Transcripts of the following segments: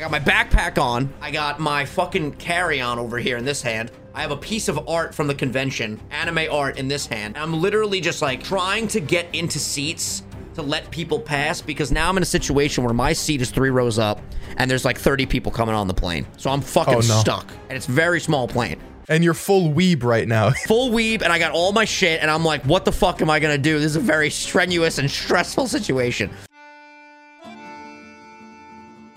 I got my backpack on. I got my fucking carry-on over here in this hand. I have a piece of art from the convention, anime art in this hand. I'm literally just like trying to get into seats to let people pass because now I'm in a situation where my seat is three rows up and there's like 30 people coming on the plane. So I'm fucking Oh, no. stuck. And it's very small plane. And you're full weeb right now. Full weeb and I got all my shit and I'm like, what the fuck am I gonna do? This is a very strenuous and stressful situation.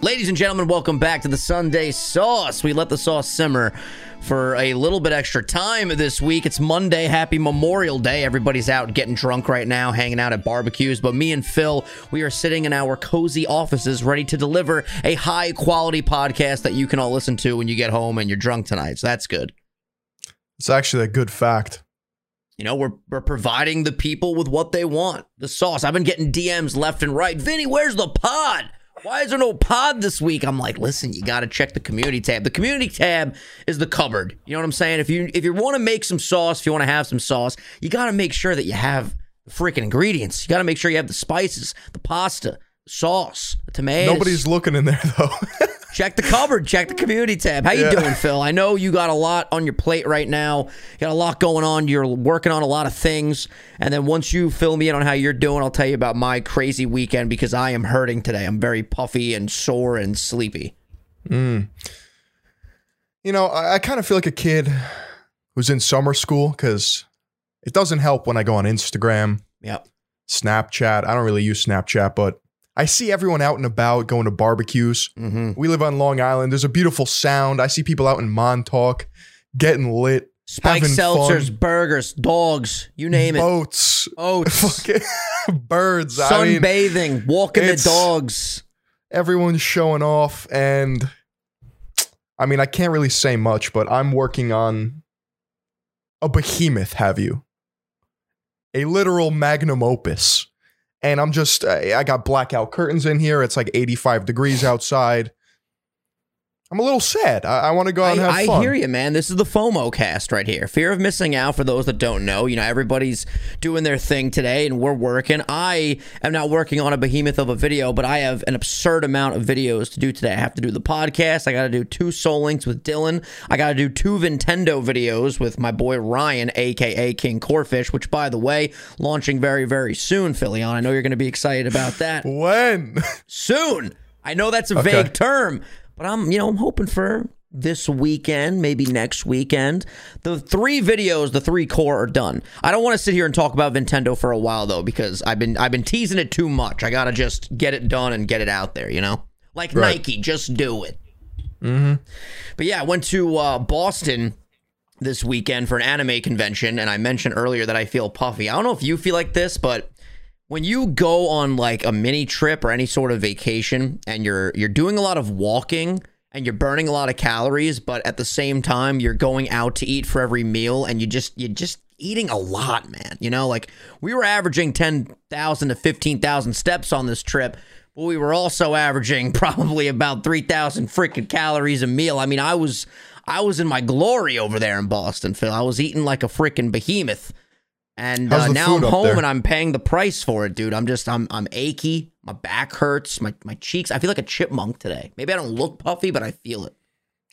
Ladies and gentlemen, welcome back to the Sunday Sauce. We let the sauce simmer for a little bit extra time this week. It's Monday. Happy Memorial Day. Everybody's out getting drunk right now, hanging out at barbecues. But me and Phil, we are sitting in our cozy offices ready to deliver a high quality podcast that you can all listen to when you get home and you're drunk tonight. So that's good. It's actually a good fact. You know, we're, we're providing the people with what they want the sauce. I've been getting DMs left and right. Vinny, where's the pod? Why is there no pod this week? I'm like, listen, you got to check the community tab. The community tab is the cupboard. You know what I'm saying? If you if you want to make some sauce, if you want to have some sauce, you got to make sure that you have the freaking ingredients. You got to make sure you have the spices, the pasta, the sauce, the tomatoes. Nobody's looking in there though. Check the cupboard. Check the community tab. How you Yeah. doing, Phil? I know you got a lot on your plate right now. You got a lot going on. You're working on a lot of things. And then once you fill me in on how you're doing, I'll tell you about my crazy weekend because I am hurting today. I'm very puffy and sore and sleepy. Hmm. you know, I, I kind of feel like a kid who's in summer school because it doesn't help when I go on Instagram, Yep. Snapchat. I don't really use Snapchat, but I see everyone out and about going to barbecues. Mm-hmm. We live on Long Island. There's a beautiful sound. I see people out in Montauk getting lit, Spike seltzers, fun. burgers, dogs, you name it. boats, Oats, birds. I mean, sunbathing, walking the dogs. everyone's showing off and i mean i can't really say much but i'm working on a behemoth have you a literal magnum opus and i'm just i got blackout curtains in here. It's like 85 degrees outside i'm a little sad i, I want to go out and have I, I hear you, man. This is the FOMO cast right here. Fear of missing out for those that don't know. You know, everybody's doing their thing today and we're working. I am not working on a behemoth of a video, but I have an absurd amount of videos to do today. I have to do the podcast. I got to do two Soul Links with Dylan. I got to do two Nintendo videos with my boy Ryan, aka King Corfish, which, by the way, launching very, very soon, Philly on. I know you're going to be excited about that when soon. I know that's a Okay. vague term, but I'm, you know, I'm hoping for this weekend, maybe next weekend. The three videos, the three core are done. I don't want to sit here and talk about Nintendo for a while though because I've been I've been teasing it too much. I got to just get it done and get it out there, you know? Like Right. Nike, just do it. Mm-hmm. But yeah, I went to uh, Boston this weekend for an anime convention, and I mentioned earlier that I feel puffy. I don't know if you feel like this, but when you go on like a mini trip or any sort of vacation, and you're you're doing a lot of walking and you're burning a lot of calories, but at the same time you're going out to eat for every meal, and you just you just eating a lot, man. You know, like we were averaging ten thousand to fifteen thousand steps on this trip. But we were also averaging probably about 3,000 freaking calories a meal. I mean, I was I was in my glory over there in Boston, Phil. I was eating like a freaking behemoth. And uh, now I'm home and I'm paying the price for it, dude. I'm just I'm I'm achy. My back hurts. My my cheeks. I feel like a chipmunk today. Maybe I don't look puffy, but I feel it.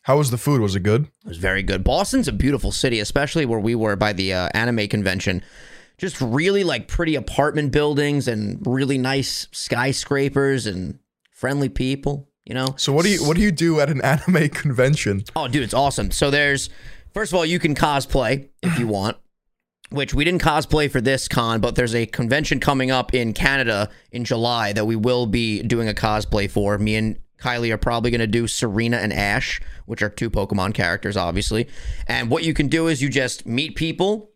how was the food was it good It was very good. Boston's a beautiful city, especially where we were by the uh, anime convention. Just really like pretty apartment buildings and really nice skyscrapers and friendly people. You know. so what do you what do you do at an anime convention Oh, dude, it's awesome. So there's first of all, you can cosplay if you want. Which we didn't cosplay for this con, but there's a convention coming up in Canada in July that we will be doing a cosplay for. Me and Kylie are probably going to do Serena and Ash, which are two Pokemon characters, obviously. And what you can do is you just meet people,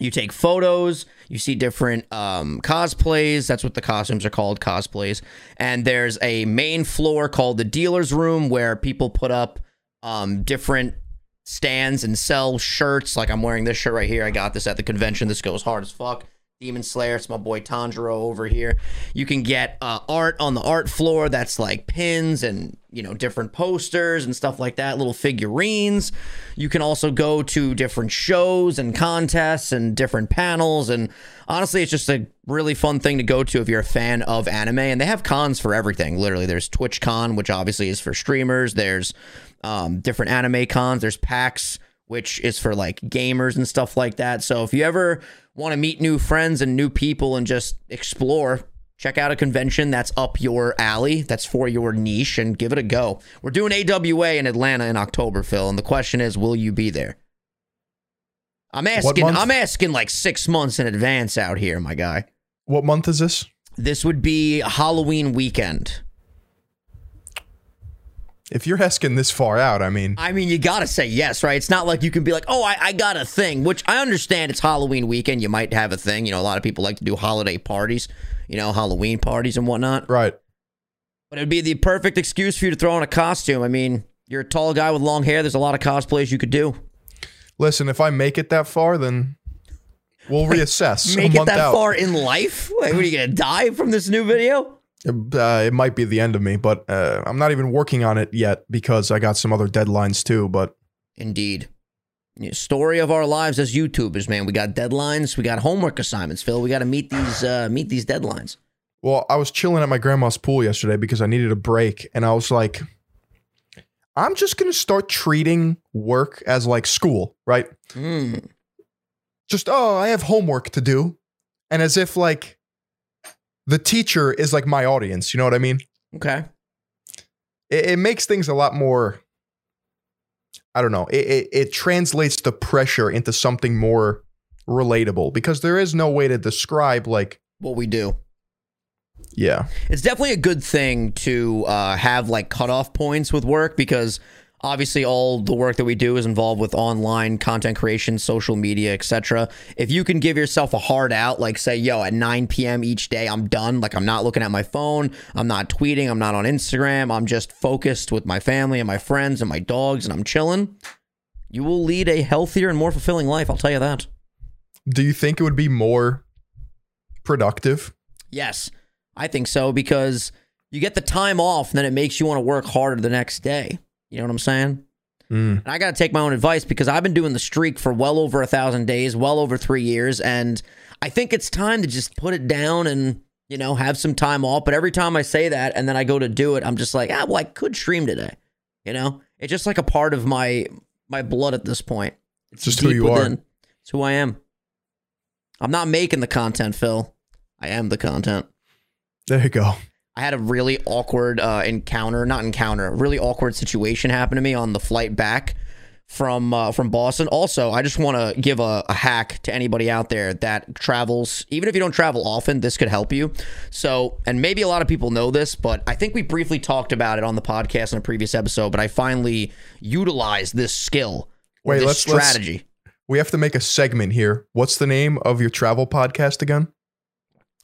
you take photos, you see different um, cosplays. That's what the costumes are called, cosplays. And there's a main floor called the dealer's room where people put up um, different stands and sell shirts. Like I'm wearing this shirt right here. I got this at the convention. This goes hard as fuck. Demon Slayer. It's my boy Tanjiro over here. You can get uh, art on the art floor that's like pins and you know different posters and stuff like that, little figurines. You can also go to different shows and contests and different panels. And honestly, it's just a really fun thing to go to if you're a fan of anime. And they have cons for everything. Literally, there's Twitch Con, which obviously is for streamers. There's um, different anime cons. There's PAX which is for like gamers and stuff like that. So if you ever want to meet new friends and new people and just explore, check out a convention that's up your alley, that's for your niche, and give it a go. We're doing AWA in Atlanta in October, Phil, and the question is, will you be there? I'm asking. I'm asking like six months in advance out here, my guy. What month is this? This would be Halloween weekend. If you're asking this far out, I mean, I mean, you gotta say yes, right? It's not like you can be like, oh, I, I got a thing, which I understand. It's Halloween weekend. You might have a thing. You know, a lot of people like to do holiday parties, you know, Halloween parties and whatnot. Right. But it'd be the perfect excuse for you to throw on a costume. I mean, you're a tall guy with long hair. There's a lot of cosplays you could do. Listen, if I make it that far, then we'll reassess. make it that out. far in life? Like, what are you gonna die from this new video? Uh, it might be the end of me, but uh, I'm not even working on it yet because I got some other deadlines too. But indeed, story of our lives as YouTubers, man. We got deadlines, we got homework assignments, Phil. We got to meet these uh, meet these deadlines. Well, I was chilling at my grandma's pool yesterday because I needed a break, and I was like, I'm just gonna start treating work as like school, right? Mm. Just oh, I have homework to do, and as if like the teacher is like my audience. You know what I mean? Okay. It, it makes things a lot more. I don't know. It, it, it translates the pressure into something more relatable because there is no way to describe like what we do. Yeah. It's definitely a good thing to uh, have like cutoff points with work because obviously all the work that we do is involved with online content creation social media etc if you can give yourself a hard out like say yo at 9 p.m each day i'm done. Like i'm not looking at my phone. I'm not tweeting. I'm not on instagram. I'm just focused with my family and my friends and my dogs and i'm chilling. You will lead a healthier and more fulfilling life i'll tell you that. Do you think it would be more productive? Yes i think so because you get the time off and then it makes you want to work harder the next day you know what I'm saying? Mm. And I got to take my own advice because I've been doing the streak for well over a thousand days, well over three years, and I think it's time to just put it down and you know have some time off. But every time I say that and then I go to do it, I'm just like, ah, well, I could stream today. You know, it's just like a part of my my blood at this point. It's just who you within. are. It's who I am. I'm not making the content, Phil. I am the content. There you go. I had a really awkward uh, encounter, not encounter, really awkward situation happen to me on the flight back from uh, from Boston. Also, I just want to give a, a, hack to anybody out there that travels. Even if you don't travel often, this could help you. So, and maybe a lot of people know this, but I think we briefly talked about it on the podcast in a previous episode. But I finally utilized this skill, Wait, this let's, strategy. Let's, we have to make a segment here. What's the name of your travel podcast again?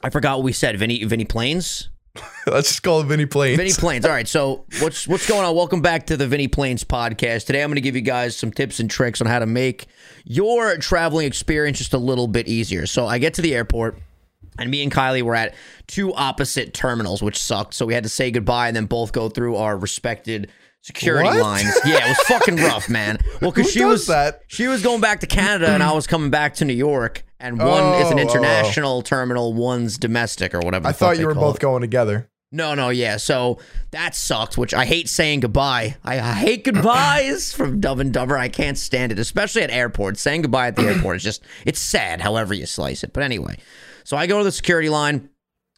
I forgot what we said. Vinny Vinny Planes. Let's just call it Vinny Planes. Vinny Planes. All right. So what's what's going on? Welcome back to the Vinny Planes podcast. Today I'm going to give you guys some tips and tricks on how to make your traveling experience just a little bit easier. So I get to the airport. And me and Kylie were at two opposite terminals, which sucked. So we had to say goodbye and then both go through our respected security what? lines. Yeah, it was fucking rough, man. Well, because she was that? she was going back to Canada and I was coming back to New York, and one oh, is an oh, oh. international oh. terminal, one's domestic or whatever. I thought you were both it. going together. No, no, yeah. So that sucked, which I hate saying goodbye. I, I hate goodbyes from Dumb and Dumber. I can't stand it, especially at airports. Saying goodbye at the airport is just, it's sad, however you slice it. But anyway, so I go to the security line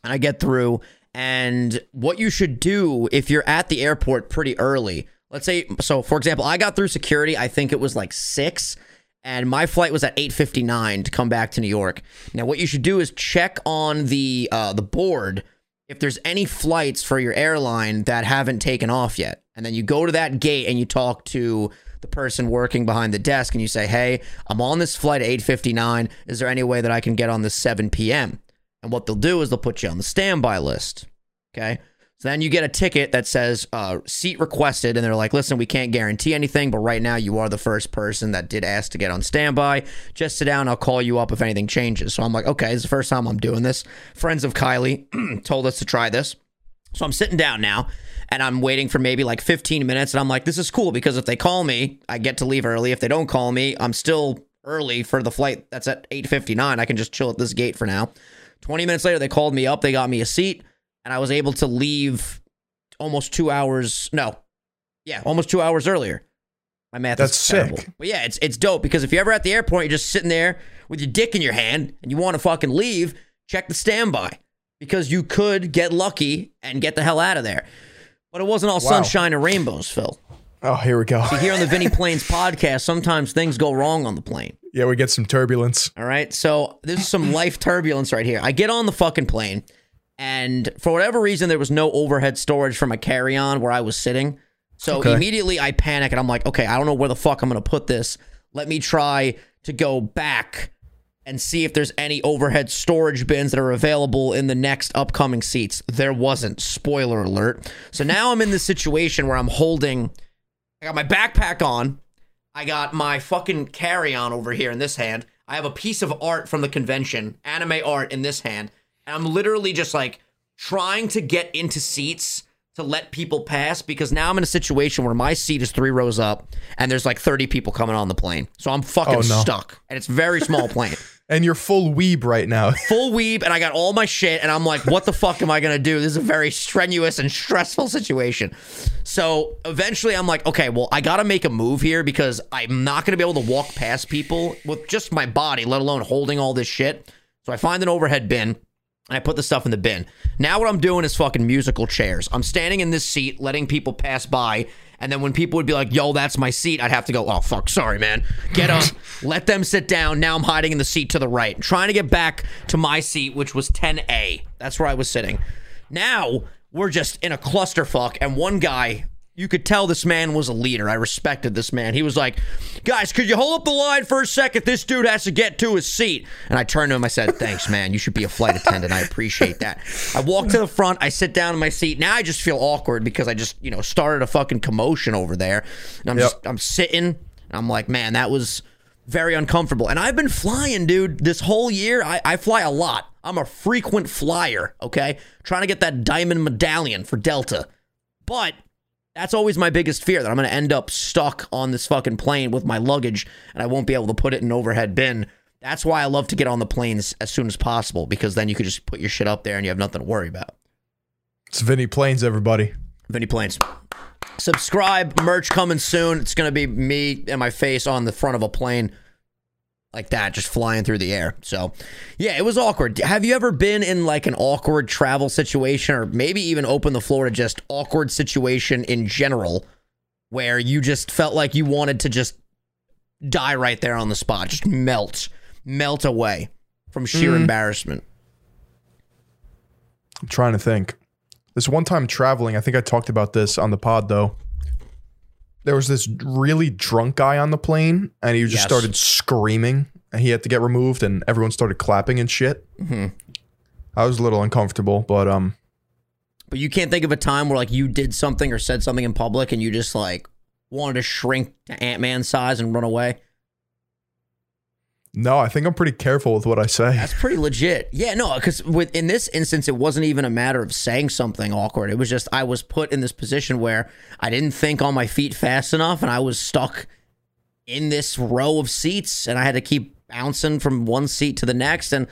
and I get through. And what you should do if you're at the airport pretty early, let's say, so for example, I got through security, I think it was like six and my flight was at 8:59 to come back to New York. Now what you should do is check on the uh, the board if there's any flights for your airline that haven't taken off yet. And then you go to that gate and you talk to the person working behind the desk and you say, "Hey, I'm on this flight at 8:59. Is there any way that I can get on this 7 p.m.?" And what they'll do is they'll put you on the standby list. Okay? So then you get a ticket that says uh, seat requested, and they're like, listen, we can't guarantee anything, but right now you are the first person that did ask to get on standby. Just sit down, I'll call you up if anything changes. So I'm like, okay, it's the first time I'm doing this. Friends of Kylie told us to try this. So I'm sitting down now and I'm waiting for maybe like 15 minutes. And I'm like, this is cool because if they call me, I get to leave early. If they don't call me, I'm still early for the flight that's at 8:59. I can just chill at this gate for now. 20 minutes later, they called me up. They got me a seat, and I was able to leave almost two hours. No, yeah, almost two hours earlier. My math That's is terrible. sick. But yeah, it's it's dope because if you're ever at the airport, you're just sitting there with your dick in your hand and you want to fucking leave, check the standby because you could get lucky and get the hell out of there. But it wasn't all Wow. sunshine and rainbows, Phil. Oh, here we go. Here on the Vinny Planes podcast, sometimes things go wrong on the plane. Yeah, we get some turbulence. All right. So this is some life turbulence right here. I get on the fucking plane, and for whatever reason, there was no overhead storage for my carry on where I was sitting. So Okay. immediately I panic and I'm like, okay, I don't know where the fuck I'm going to put this. Let me try to go back and see if there's any overhead storage bins that are available in the next upcoming seats. There wasn't. Spoiler alert. So now I'm in this situation where I'm holding, I got my backpack on. I got my fucking carry on over here in this hand. I have a piece of art from the convention, anime art in this hand. And I'm literally just like trying to get into seats to let people pass because now I'm in a situation where my seat is three rows up and there's like 30 people coming on the plane. So I'm fucking Oh, no. stuck. And it's a very small plane. And you're full weeb right now. Full weeb and I got all my shit and I'm like, what the fuck am I gonna do? This is a very strenuous and stressful situation. So eventually I'm like, okay, well, I gotta make a move here because I'm not gonna be able to walk past people with just my body, let alone holding all this shit. So I find an overhead bin I put the stuff in the bin. Now what I'm doing is fucking musical chairs. I'm standing in this seat, letting people pass by, and then when people would be like, "Yo, that's my seat," I'd have to go, "Oh fuck, sorry, man. Get up, let them sit down." Now I'm hiding in the seat to the right, trying to get back to my seat, which was 10A. That's where I was sitting. Now we're just in a clusterfuck, and one guy. You could tell this man was a leader. I respected this man. He was like, Guys, could you hold up the line for a second? This dude has to get to his seat. And I turned to him. I said, Thanks, man. You should be a flight attendant. I appreciate that. I walk to the front. I sit down in my seat. Now I just feel awkward because I just, you know, started a fucking commotion over there. And I'm Yep. just, I'm sitting. And I'm like, Man, that was very uncomfortable. And I've been flying, dude, this whole year. I, I fly a lot. I'm a frequent flyer, okay? Trying to get that diamond medallion for Delta. But that's always my biggest fear that I'm going to end up stuck on this fucking plane with my luggage and I won't be able to put it in an overhead bin. That's why I love to get on the planes as soon as possible because then you could just put your shit up there and you have nothing to worry about. It's Vinny Planes, everybody. Vinny Planes. Subscribe, merch coming soon. It's going to be me and my face on the front of a plane like that, just flying through the air. So, yeah, it was awkward. Have you ever been in like an awkward travel situation or maybe even open the floor to just awkward situation in general where you just felt like you wanted to just die right there on the spot, just melt, melt away from sheer mm-hmm. embarrassment? I'm trying to think. This one time traveling, I think I talked about this on the pod though. There was this really drunk guy on the plane, and he just Yes. started screaming, and he had to get removed, and everyone started clapping and shit. Mhm. I was a little uncomfortable, but um, But you can't think of a time where like you did something or said something in public and you just like wanted to shrink to Ant Man size and run away. No, I think I'm pretty careful with what I say. That's pretty legit. Yeah, no, because with in this instance, it wasn't even a matter of saying something awkward. It was just I was put in this position where I didn't think on my feet fast enough, and I was stuck in this row of seats, and I had to keep bouncing from one seat to the next. And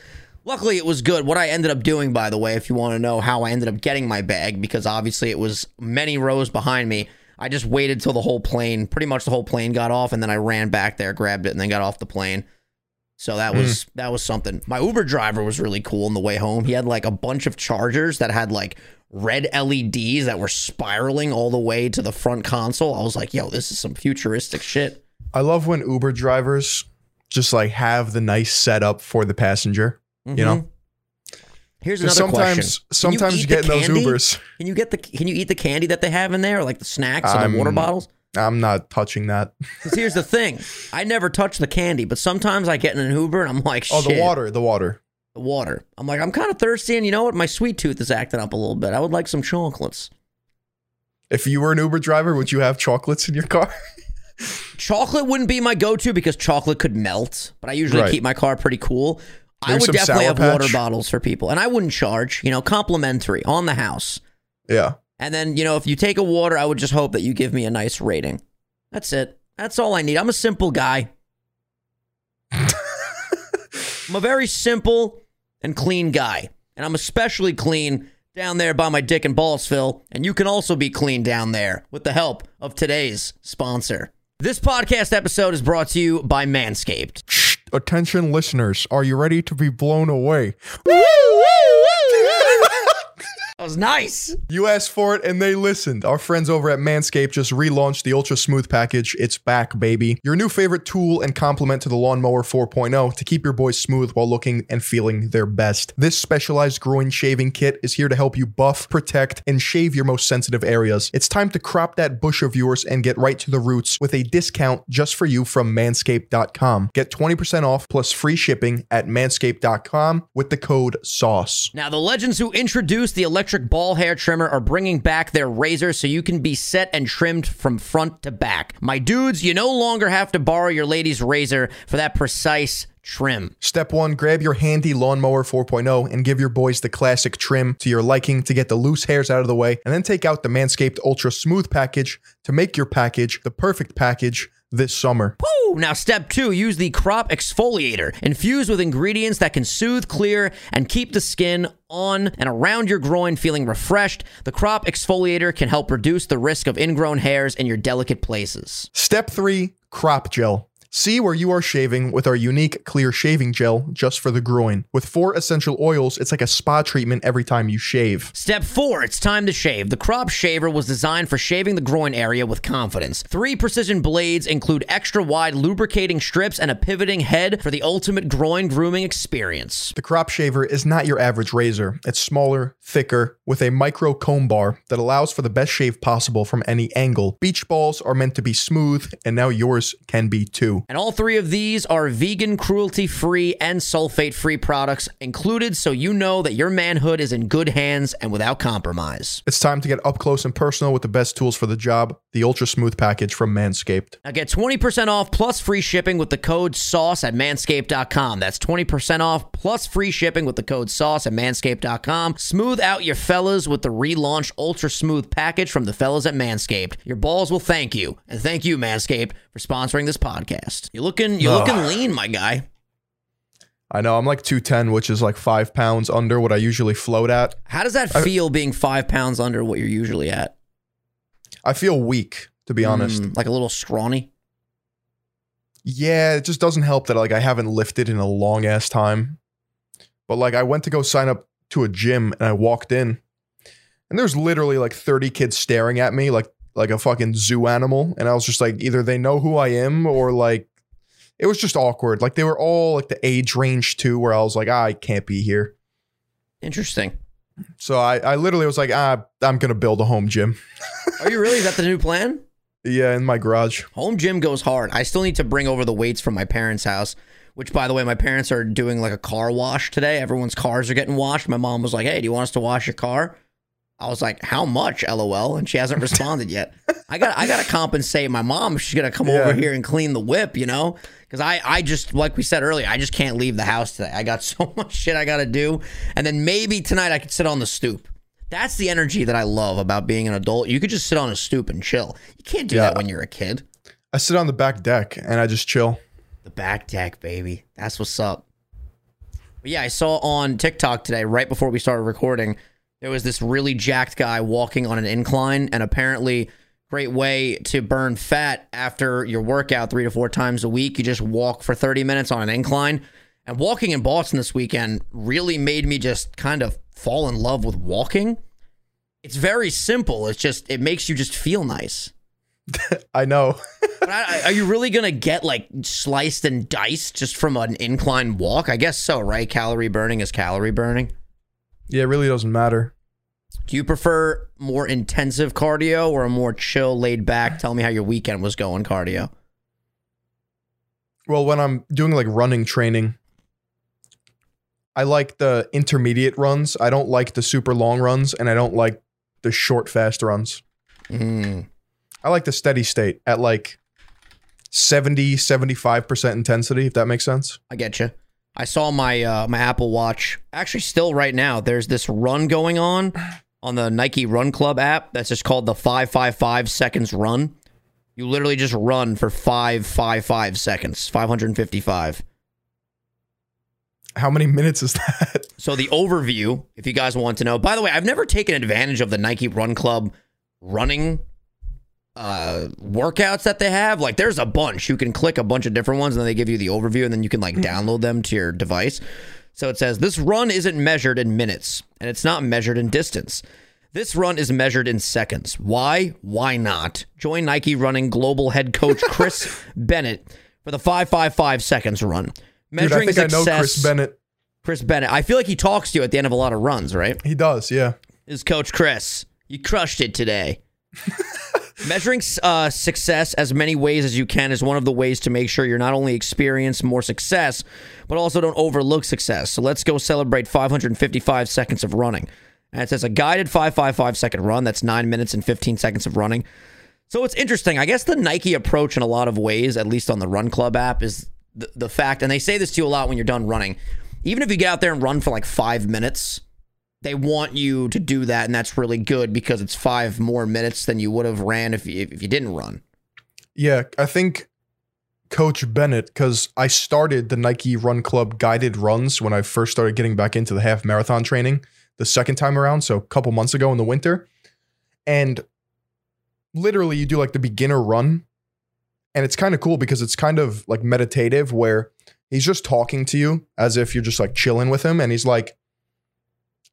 luckily, it was good. What I ended up doing, by the way, if you want to know how I ended up getting my bag, because obviously it was many rows behind me. I just waited till the whole plane, pretty much the whole plane got off, and then I ran back there, grabbed it, and then got off the plane. So that was that was something. My Uber driver was really cool on the way home. He had like a bunch of chargers that had like red LEDs that were spiraling all the way to the front console. I was like, "Yo, this is some futuristic shit." I love when Uber drivers just like have the nice setup for the passenger. You know, Mhm. Here's another sometimes question. Sometimes eat you get in those? Ubers. Can you get the Can you eat the candy that they have in there, like the snacks and the water bottles? I'm not touching that. Here's the thing: I never touch the candy, but sometimes I get in an Uber and I'm like, Oh, the water, the water. the water. I'm like, I'm kind of thirsty, and you know what? My sweet tooth is acting up a little bit. I would like some chocolates. If you were an Uber driver, would you have chocolates in your car? Chocolate wouldn't be my go-to because chocolate could melt, but I usually Right. keep my car pretty cool. I would definitely have water bottles for people, and I wouldn't charge. You know, complimentary on the house. yeah. And then, you know, if you take a water, I would just hope that you give me a nice rating. That's it. That's all I need. I'm a simple guy. I'm a very simple and clean guy. And I'm especially clean down there by my dick and balls, Phil. And you can also be clean down there with the help of today's sponsor. This podcast episode is brought to you by Manscaped. Attention listeners, are you ready to be blown away? That was nice. You asked for it and they listened. Our friends over at Manscaped just relaunched the Ultra Smooth package. It's back, baby. Your new favorite tool and complement to the Lawnmower 4.0 to keep your boys smooth while looking and feeling their best. This specialized groin shaving kit is here to help you buff, protect, and shave your most sensitive areas. It's time to crop that bush of yours and get right to the roots with a discount just for you from manscaped.com. Get 20% off plus free shipping at manscaped.com with the code SAUCE. Now, the legends who introduced the electric ball hair trimmer are bringing back their razor so you can be set and trimmed from front to back. My dudes, you no longer have to borrow your lady's razor for that precise trim. Step one, grab your handy lawnmower 4.0 and give your boys the classic trim to your liking to get the loose hairs out of the way, and then take out the Manscaped Ultra Smooth package to make your package the perfect package this summer. Woo! Now, step two, use the crop exfoliator, infused with ingredients that can soothe, clear, and keep the skin on and around your groin feeling refreshed. The crop exfoliator can help reduce the risk of ingrown hairs in your delicate places. Step three, crop gel. See where you are shaving with our unique clear shaving gel just for the groin. With four essential oils, it's like a spa treatment every time you shave. Step four, it's time to shave. The crop shaver was designed for shaving the groin area with confidence. Three precision blades include extra wide lubricating strips and a pivoting head for the ultimate groin grooming experience. The crop shaver is not your average razor. It's smaller, thicker, with a micro comb bar that allows for the best shave possible from any angle. Beach balls are meant to be smooth, and now yours can be too. And all three of these are vegan, cruelty free, and sulfate free products included, so you know that your manhood is in good hands and without compromise. It's time to get up close and personal with the best tools for the job the Ultra Smooth package from Manscaped. Now get 20% off plus free shipping with the code SAUCE at manscaped.com. That's 20% off plus free shipping with the code SAUCE at manscaped.com. Smooth out your fellas with the relaunched Ultra Smooth package from the fellas at Manscaped. Your balls will thank you. And thank you, Manscaped, for sponsoring this podcast. You're looking you're Ugh. looking lean, my guy. I know, I'm like 210, which is like five pounds under what I usually float at. How does that feel being five pounds under what you're usually at? I feel weak, to be honest. Mm, like a little scrawny. Yeah, it just doesn't help that like I haven't lifted in a long ass time. But like I went to go sign up to a gym and I walked in and there's literally like 30 kids staring at me like like a fucking zoo animal and I was just like either they know who I am or like it was just awkward. Like they were all like the age range too where I was like, ah, I can't be here. Interesting. So I I literally was like, ah, I'm going to build a home gym. Are you really? Is that the new plan? Yeah, in my garage. Home gym goes hard. I still need to bring over the weights from my parents' house, which, by the way, my parents are doing like a car wash today. Everyone's cars are getting washed. My mom was like, "Hey, do you want us to wash your car?" I was like, "How much?" LOL, and she hasn't responded yet. I got I got to compensate my mom. She's gonna come over here and clean the whip, you know, because I I just like we said earlier, I just can't leave the house today. I got so much shit I got to do, and then maybe tonight I could sit on the stoop. That's the energy that I love about being an adult. You could just sit on a stoop and chill. You can't do that when you're a kid. I sit on the back deck and I just chill. The back deck, baby. That's what's up. But yeah, I saw on TikTok today, right before we started recording, there was this really jacked guy walking on an incline, and apparently, great way to burn fat after your workout three to four times a week. You just walk for 30 minutes on an incline. And walking in Boston this weekend really made me just kind of fall in love with walking. It's very simple. It's just, it makes you just feel nice. I know. I- are you really gonna get like sliced and diced just from an incline walk? I guess so, right? Calorie burning is calorie burning. yeah, it really doesn't matter. Do you prefer more intensive cardio or a more chill, laid back? Tell me how your weekend was going, cardio. Well, when I'm doing like running training, I like the intermediate runs. I don't like the super long runs, and I don't like the short fast runs. Mm. I like the steady state at like 70, 75% intensity, if that makes sense. I get you. I saw my uh, my Apple Watch. Actually, still right now, there's this run going on on the Nike Run Club app. That's just called the five five five seconds run. You literally just run for five five five seconds, five hundred and fifty five. How many minutes is that? So the overview, if you guys want to know. By the way, I've never taken advantage of the Nike Run Club running uh workouts that they have. Like there's a bunch. You can click a bunch of different ones and then they give you the overview and then you can like download them to your device. So it says this run isn't measured in minutes and it's not measured in distance. This run is measured in seconds. Why? Why not? Join Nike running global head coach Chris Bennett for the 555 seconds run. Dude, I Measuring think I know success. Chris Bennett. Chris Bennett. I feel like he talks to you at the end of a lot of runs, right? He does, yeah. Is Coach Chris. You crushed it today. Measuring uh, success as many ways as you can is one of the ways to make sure you're not only experience more success, but also don't overlook success. So let's go celebrate 555 seconds of running. And it says a guided 555 second run. That's nine minutes and 15 seconds of running. So it's interesting. I guess the Nike approach in a lot of ways, at least on the Run Club app, is the, the fact, and they say this to you a lot when you're done running. Even if you get out there and run for like five minutes, they want you to do that, and that's really good because it's five more minutes than you would have ran if you, if you didn't run. Yeah, I think Coach Bennett, because I started the Nike Run Club guided runs when I first started getting back into the half marathon training the second time around, so a couple months ago in the winter. And literally, you do like the beginner run. And it's kind of cool because it's kind of like meditative where he's just talking to you as if you're just like chilling with him. And he's like,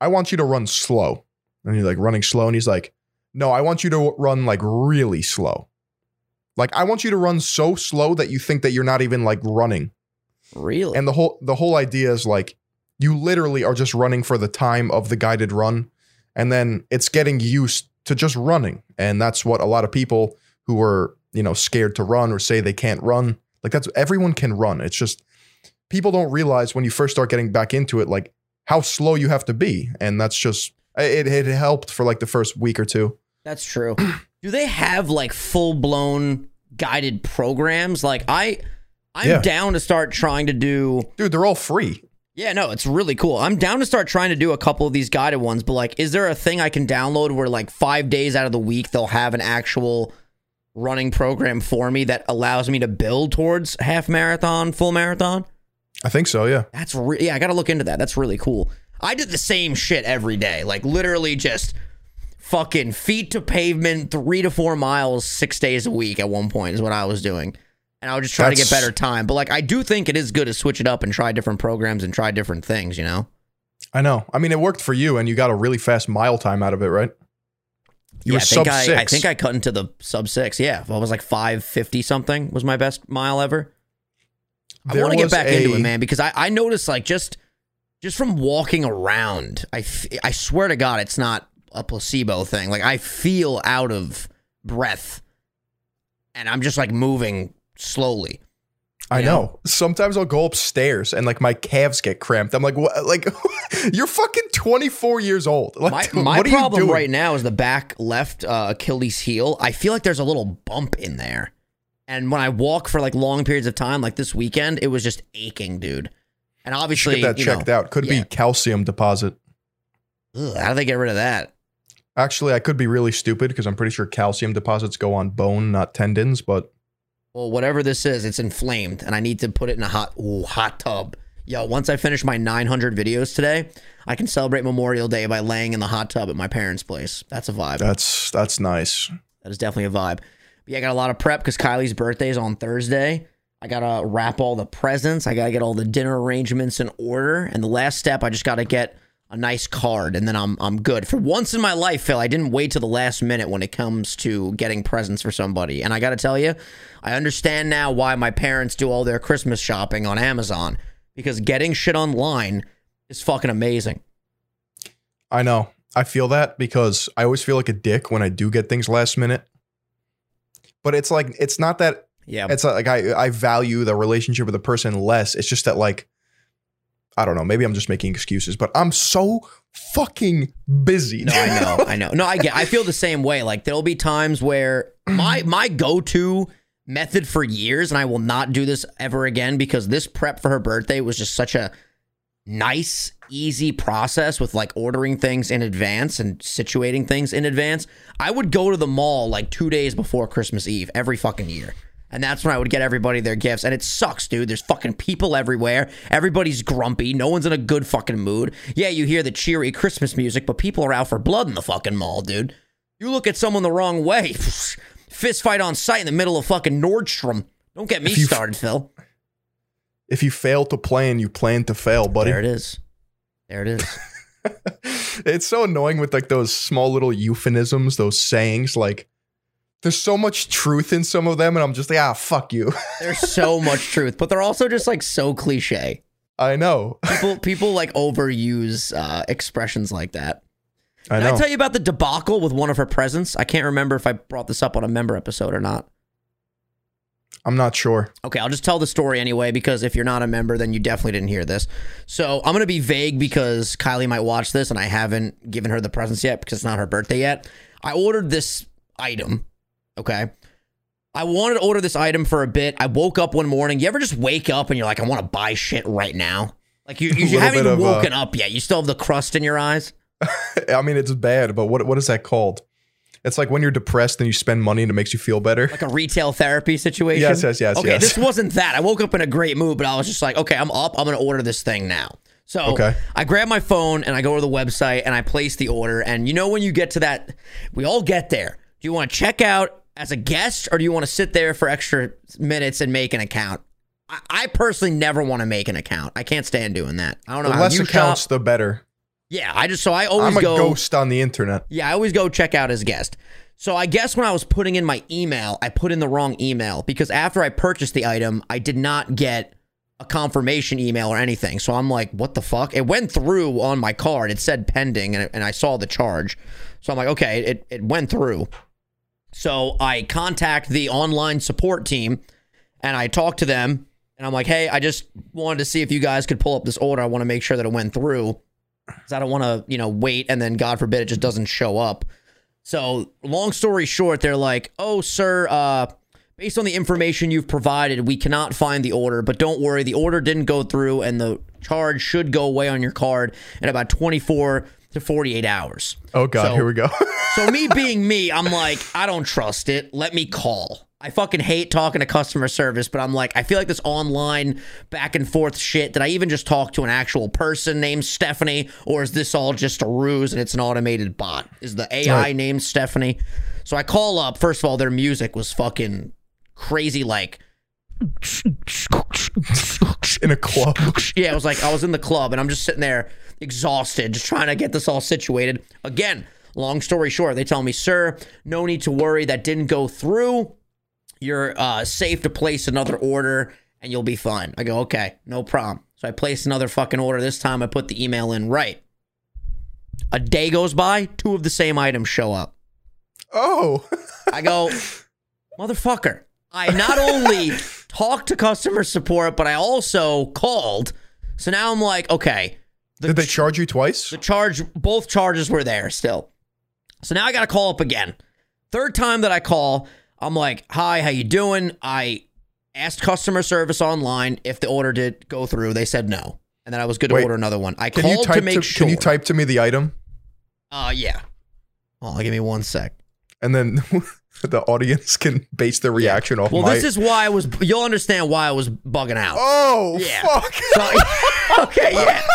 I want you to run slow. And you're like running slow. And he's like, No, I want you to run like really slow. Like I want you to run so slow that you think that you're not even like running. Really? And the whole the whole idea is like you literally are just running for the time of the guided run and then it's getting used to just running. And that's what a lot of people who are, you know, scared to run or say they can't run, like that's everyone can run. It's just people don't realize when you first start getting back into it like how slow you have to be and that's just it it helped for like the first week or two. That's true. Do they have like full blown guided programs? Like I, I'm Yeah. down to start trying to do. Dude, they're all free. Yeah, no, it's really cool. I'm down to start trying to do a couple of these guided ones. But like, is there a thing I can download where like five days out of the week they'll have an actual running program for me that allows me to build towards half marathon, full marathon? I think so, yeah. That's re- yeah, I got to look into that. That's really cool. I did the same shit every day, like literally just fucking feet to pavement, three to four miles, six days a week. At one point is what I was doing, and I was just trying to get better time. But like, I do think it is good to switch it up and try different programs and try different things. You know? I know. I mean, it worked for you, and you got a really fast mile time out of it, right? You yeah, were I think sub I, six. I think I cut into the sub six. Yeah, I was like five fifty something was my best mile ever. I want to get back into it, man, because I, I noticed like just just from walking around, I, f- I swear to God, it's not a placebo thing. Like I feel out of breath, and I'm just like moving slowly. I you know. Sometimes I'll go upstairs and like my calves get cramped. I'm like, what? Like, you're fucking 24 years old. Like, My, my what are you problem right now is the back left uh, Achilles heel. I feel like there's a little bump in there, and when I walk for like long periods of time, like this weekend, it was just aching, dude. And obviously, get that checked know, out. Could yeah. be calcium deposit. Ugh, how do they get rid of that? Actually, I could be really stupid because I'm pretty sure calcium deposits go on bone, not tendons. But Well, whatever this is, it's inflamed, and I need to put it in a hot, ooh, hot tub. Yo, once I finish my 900 videos today, I can celebrate Memorial Day by laying in the hot tub at my parents' place. That's a vibe. that's that's nice. That is definitely a vibe. Yeah, I got a lot of prep because Kylie's birthday is on Thursday. I gotta wrap all the presents. I gotta get all the dinner arrangements in order. And the last step, I just gotta get a nice card, and then I'm I'm good. For once in my life, Phil, I didn't wait to the last minute when it comes to getting presents for somebody. And I gotta tell you, I understand now why my parents do all their Christmas shopping on Amazon because getting shit online is fucking amazing. I know. I feel that because I always feel like a dick when I do get things last minute. But it's like it's not that Yeah, it's like I I value the relationship with the person less. It's just that like I don't know. Maybe I'm just making excuses, but I'm so fucking busy. No, I know, I know. No, I get. I feel the same way. Like there'll be times where my my go to method for years, and I will not do this ever again because this prep for her birthday was just such a nice, easy process with like ordering things in advance and situating things in advance. I would go to the mall like two days before Christmas Eve every fucking year. And that's when I would get everybody their gifts. And it sucks, dude. There's fucking people everywhere. Everybody's grumpy. No one's in a good fucking mood. Yeah, you hear the cheery Christmas music, but people are out for blood in the fucking mall, dude. You look at someone the wrong way. Fist fight on site in the middle of fucking Nordstrom. Don't get me started, Phil. If you fail to plan, you plan to fail, buddy. There it is. There it is. it's so annoying with like those small little euphemisms, those sayings. Like, there's so much truth in some of them, and I'm just like, ah, fuck you. There's so much truth, but they're also just like so cliche. I know. People people like overuse uh, expressions like that. I Did. I tell you about the debacle with one of her presents? I can't remember if I brought this up on a member episode or not. I'm not sure. Okay, I'll just tell the story anyway because if you're not a member, then you definitely didn't hear this. So I'm gonna be vague because Kylie might watch this and I haven't given her the presents yet because it's not her birthday yet. I ordered this item. Okay. I wanted to order this item for a bit. I woke up one morning. You ever just wake up and you're like, I want to buy shit right now? Like you, you, little haven't even uh, woken up yet. You still have the crust in your eyes. I mean, it's bad, but what what is that called? It's like when you're depressed and you spend money and it makes you feel better. like a retail therapy situation. Yes, yes, yes, Okay, yes. this wasn't that. I woke up in a great mood, but I was just like, okay, I'm up. I'm gonna order this thing now. So Okay. I grab my phone and I go to the website and I place the order. And you know when you get to that, we all get there. Do you want to check out as a guest or do you want to sit there for extra minutes and make an account? I, I personally never want to make an account. I can't stand doing that. I don't know The less accounts, shop. the better. Yeah, I just so I always I'm a go. ghost on the internet. Yeah, I always go check out as guest. So I guess when I was putting in my email, I put in the wrong email because after I purchased the item, I did not get a confirmation email or anything. So I'm like, what the fuck? It went through on my card. It said pending and, and I saw the charge. So I'm like, okay, it, it went through. So I contact the online support team and I talk to them and I'm like, hey, I just wanted to see if you guys could pull up this order. I want to make sure that it went through because I don't want to, you know, wait and then God forbid it just doesn't show up. So, long story short, they're like, "Oh, sir, uh, based on the information you've provided, we cannot find the order, but don't worry, the order didn't go through, and the charge should go away on your card in about 24 to 48 hours." Oh god, So- here we go. So me being me, I'm like, I don't trust it. Let me call. I fucking hate talking to customer service, but I'm like, I feel like this online back and forth shit. Did I even just talk to an actual person named Stephanie, or is this all just a ruse and it's an automated bot? Is the AI Right. named Stephanie? So I call up. First of all, their music was fucking crazy, like in a club. yeah, it was like I was in the club and I'm just sitting there exhausted, just trying to get this all situated. Again, long story short, they tell me, sir, no need to worry, that didn't go through. You're uh, safe to place another order and you'll be fine. I go, okay, no problem. So I place another fucking order. This time I put the email in right. A day goes by, two of the same items show up. Oh, I go, motherfucker. I not only talked to customer support, but I also called. So now I'm like, okay, did they charge you twice? the charge, both charges were there still. So now I got to call up again. Third time that I call, I'm like, hi, how you doing? I asked customer service online if the order did go through. They said no. And then I was good to Wait, order another one. I called to make to, sure. Can you type to me the item, Uh, yeah. Oh, give me one sec. and then the audience can base their reaction off Well, my. this is why I was. You'll understand why I was bugging out. oh Yeah. fuck! So, okay, yeah.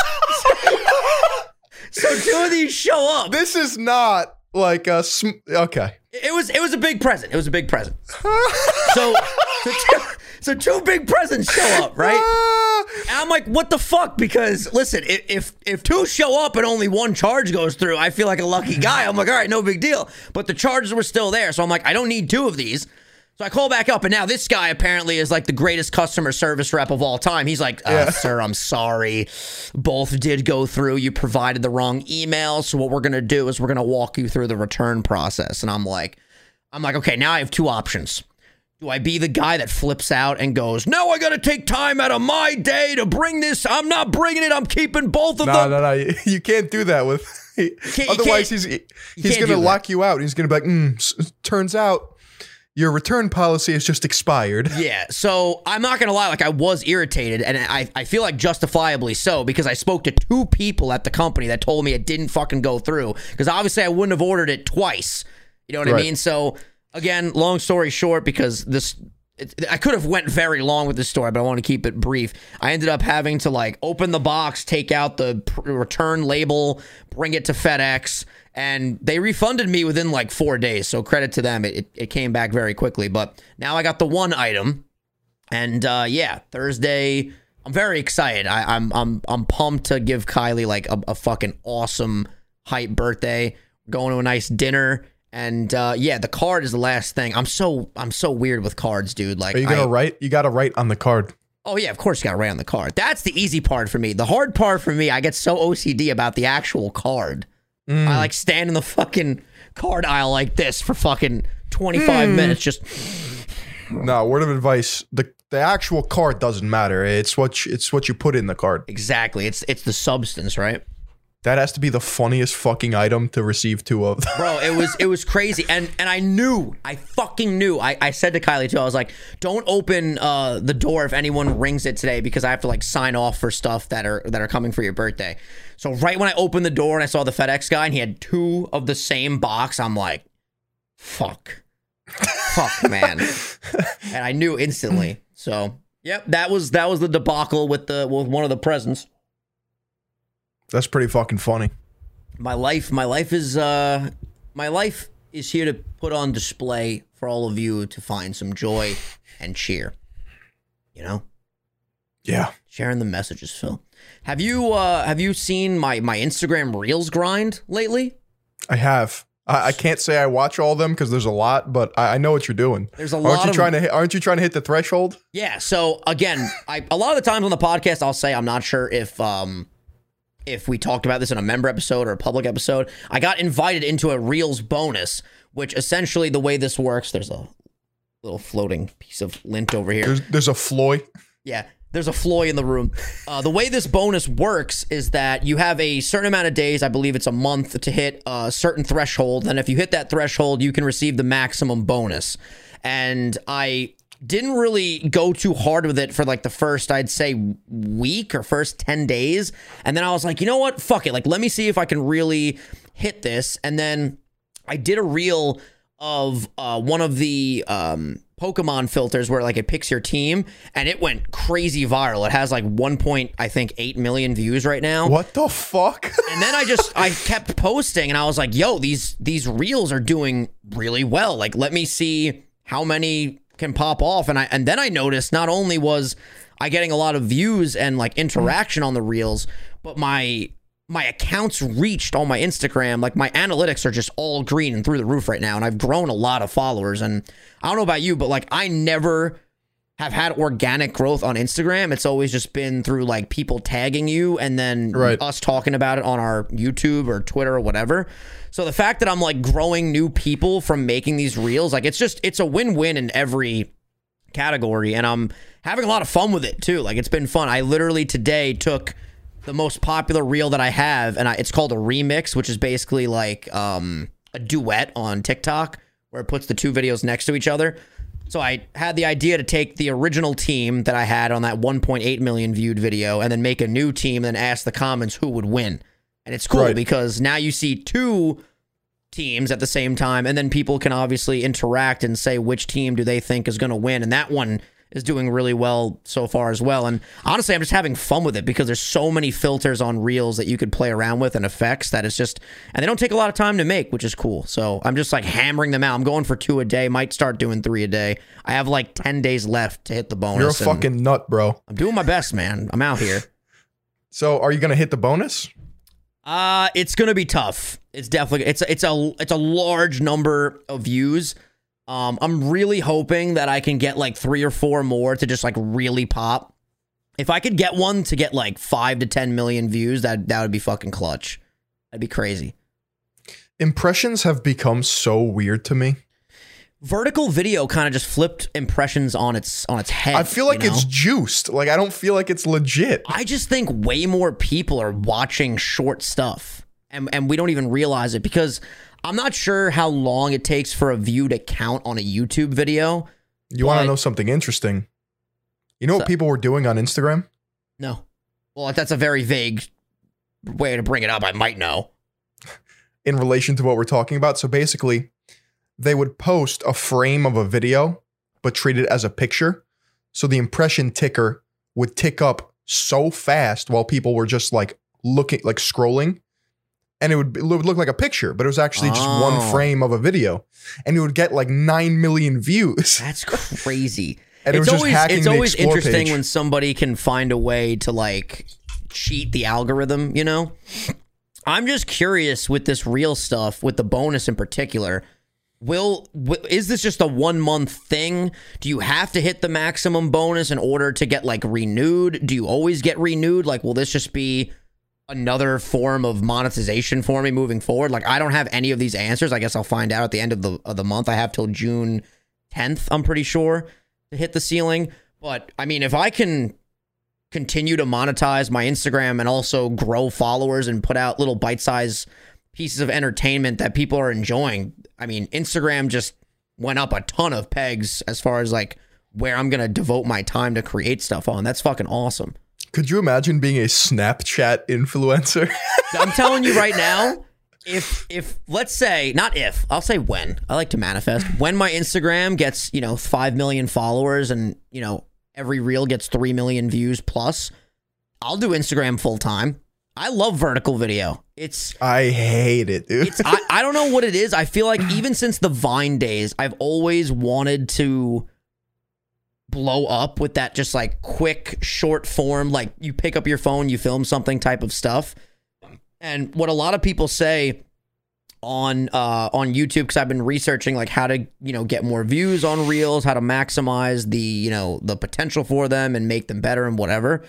so two of these show up. this is not like a. Sm- okay. It was it was a big present. It was a big present. So so two, so two big presents show up, right? Ah, And I'm like, what the fuck? Because listen, if if two show up and only one charge goes through, I feel like a lucky guy. I'm like, all right, no big deal. But the charges were still there, so I'm like, I don't need two of these. So I call back up, and now this guy apparently is like the greatest customer service rep of all time. He's like, uh, Yeah. "Sir, I'm sorry. Both did go through. You provided the wrong email. So what we're gonna do is we're gonna walk you through the return process." And I'm like, "I'm like, okay, now I have two options. Do I be the guy that flips out and goes, "No, I got to take time out of my day to bring this. I'm not bringing it. I'm keeping both of No, them." no, no. No. You can't do that with. otherwise, he's he's gonna do that. lock you out. He's gonna be like, mm, s- "Turns out your return policy has just expired." Yeah, so I'm not gonna lie, like I was irritated, and I, I feel like justifiably so because I spoke to two people at the company that told me it didn't fucking go through. Because obviously I wouldn't have ordered it twice. You know what I mean? So again, long story short, because this I could have went very long with this story, but I want to keep it brief. I ended up having to like open the box, take out the return label, bring it to FedEx, and they refunded me within like four days. So credit to them, it, it, came back very quickly. But now I got the one item, and uh, yeah, Thursday. I'm very excited. I, I'm I'm I'm pumped to give Kylie like a, a fucking awesome hype birthday. Going to a nice dinner, and uh, yeah, the card is the last thing. I'm so I'm so weird with cards, dude. Like, Are you gonna I- write? You gotta write on the card. oh yeah, of course you got to write on the card. That's the easy part for me. The hard part for me, I get so OCD about the actual card. Mm. I like stand in the fucking card aisle like this for fucking 25 minutes, just No, word of advice: the the actual card doesn't matter. It's what you, it's what you put in the card. exactly. It's it's the substance, right? That has to be the funniest fucking item to receive two of. bro it was it was crazy. And and i knew i fucking knew. I, I said to kylie too i was like don't open uh the door if anyone rings it today because i have to like sign off for stuff that are that are coming for your birthday. So right when i opened the door and i saw the fedex guy and he had two of the same box i'm like fuck. Fuck man. And i knew instantly. So yep that was that was the debacle with the with one of the presents That's pretty fucking funny. my life my life is uh my life is here to put on display for all of you to find some joy and cheer you know Yeah. sharing the messages phil have you uh have you seen my my instagram reels grind lately I have. I, I can't say I watch all of them because there's a lot, but I, I know what you're doing. there's a Aren't lot you of trying to? Hit, aren't you trying to hit the threshold? Yeah. So again, I a lot of the times on the podcast, I'll say I'm not sure if um if we talked about this in a member episode or a public episode. I got invited into a Reels bonus, which essentially the way this works. There's a little floating piece of lint over here. There's there's a floy. Yeah, there's a Floy in the room. Uh, the way this bonus works is that you have a certain amount of days, I believe it's a month, to hit a certain threshold. And if you hit that threshold, you can receive the maximum bonus. And I didn't really go too hard with it for like the first, I'd say, week or first 10 days. And then I was like, you know what? Fuck it. Like, let me see if I can really hit this. And then I did a reel of uh, one of the um, Pokemon filters where like it picks your team, and it went crazy viral. It has like one point I think eight million views right now. What the fuck? And then I just I kept posting, and I was like, "Yo, these these reels are doing really well. Like, let me see how many can pop off." And I and then I noticed not only was I getting a lot of views and like interaction on the reels, but my my accounts reached on my Instagram. Like my analytics are just all green and through the roof right now, and I've grown a lot of followers. And I don't know about you, but like I never have had organic growth on Instagram. It's always just been through like people tagging you and then Right. us talking about it on our YouTube or Twitter or whatever. So the fact that I'm like growing new people from making these reels, like it's just it's a win-win in every category and I'm having a lot of fun with it too. Like it's been fun. I literally today took the most popular reel that I have and I, it's called a remix, which is basically like um a duet on TikTok where it puts the two videos next to each other. So I had the idea to take the original team that I had on that 1.8 million viewed video and then make a new team and then ask the comments who would win. And it's cool Right. because now you see two teams at the same time and then people can obviously interact and say which team do they think is going to win and that one is doing really well so far as well and honestly i'm just having fun with it because there's so many filters on reels that you could play around with and effects that it's just and they don't take a lot of time to make which is cool so i'm just like hammering them out i'm going for two a day might start doing three a day i have like 10 days left to hit the bonus You're a fucking nut, bro. i'm doing my best man i'm out here So, are you gonna hit the bonus? Uh, it's gonna be tough. It's definitely it's it's a it's a large number of views. Um, I'm really hoping that I can get like three or four more to just like really pop. If I could get one to get like five to ten million views, that that would be fucking clutch. That'd be crazy. Impressions have become so weird to me. vertical video kind of just flipped impressions on its on its head. I feel like you know? it's juiced. Like I don't feel like it's legit. I just think way more people are watching short stuff, and and we don't even realize it because I'm not sure how long it takes for a view to count on a YouTube video. You want to know something interesting? You know what people were doing on Instagram? No, well, that's a very vague way to bring it up. I might know. in relation to what we're talking about. So basically, they would post a frame of a video, but treat it as a picture. So the impression ticker would tick up so fast while people were just like looking, like scrolling. And it would, it would look like a picture, but it was actually just Oh. one frame of a video. And it would get like 9 million views. That's crazy. And it it's just always hacking it's always interesting page. when somebody can find a way to like cheat the algorithm. You know, I'm just curious with this real stuff, with the bonus in particular. Will is this just a one month thing? Do you have to hit the maximum bonus in order to get like renewed? Do you always get renewed? Like, will this just be another form of monetization for me moving forward? Like, I don't have any of these answers. I guess I'll find out at the end of the of the month. I have till June 10th, I'm pretty sure, to hit the ceiling. But I mean, if I can continue to monetize my Instagram and also grow followers and put out little bite-sized pieces of entertainment that people are enjoying. I mean, Instagram just went up a ton of pegs as far as like where I'm going to devote my time to create stuff on. That's fucking awesome. Could you imagine being a Snapchat influencer? I'm telling you right now, if if let's say not if, I'll say when. I like to manifest. When my Instagram gets, you know, 5 million followers and, you know, every reel gets 3 million views plus, I'll do Instagram full time. I love vertical video. It's I hate it, dude. it's I, I don't know what it is. I feel like even since the Vine days, I've always wanted to blow up with that just like quick short form like you pick up your phone, you film something type of stuff. And what a lot of people say on uh on YouTube cuz I've been researching like how to, you know, get more views on reels, how to maximize the, you know, the potential for them and make them better and whatever.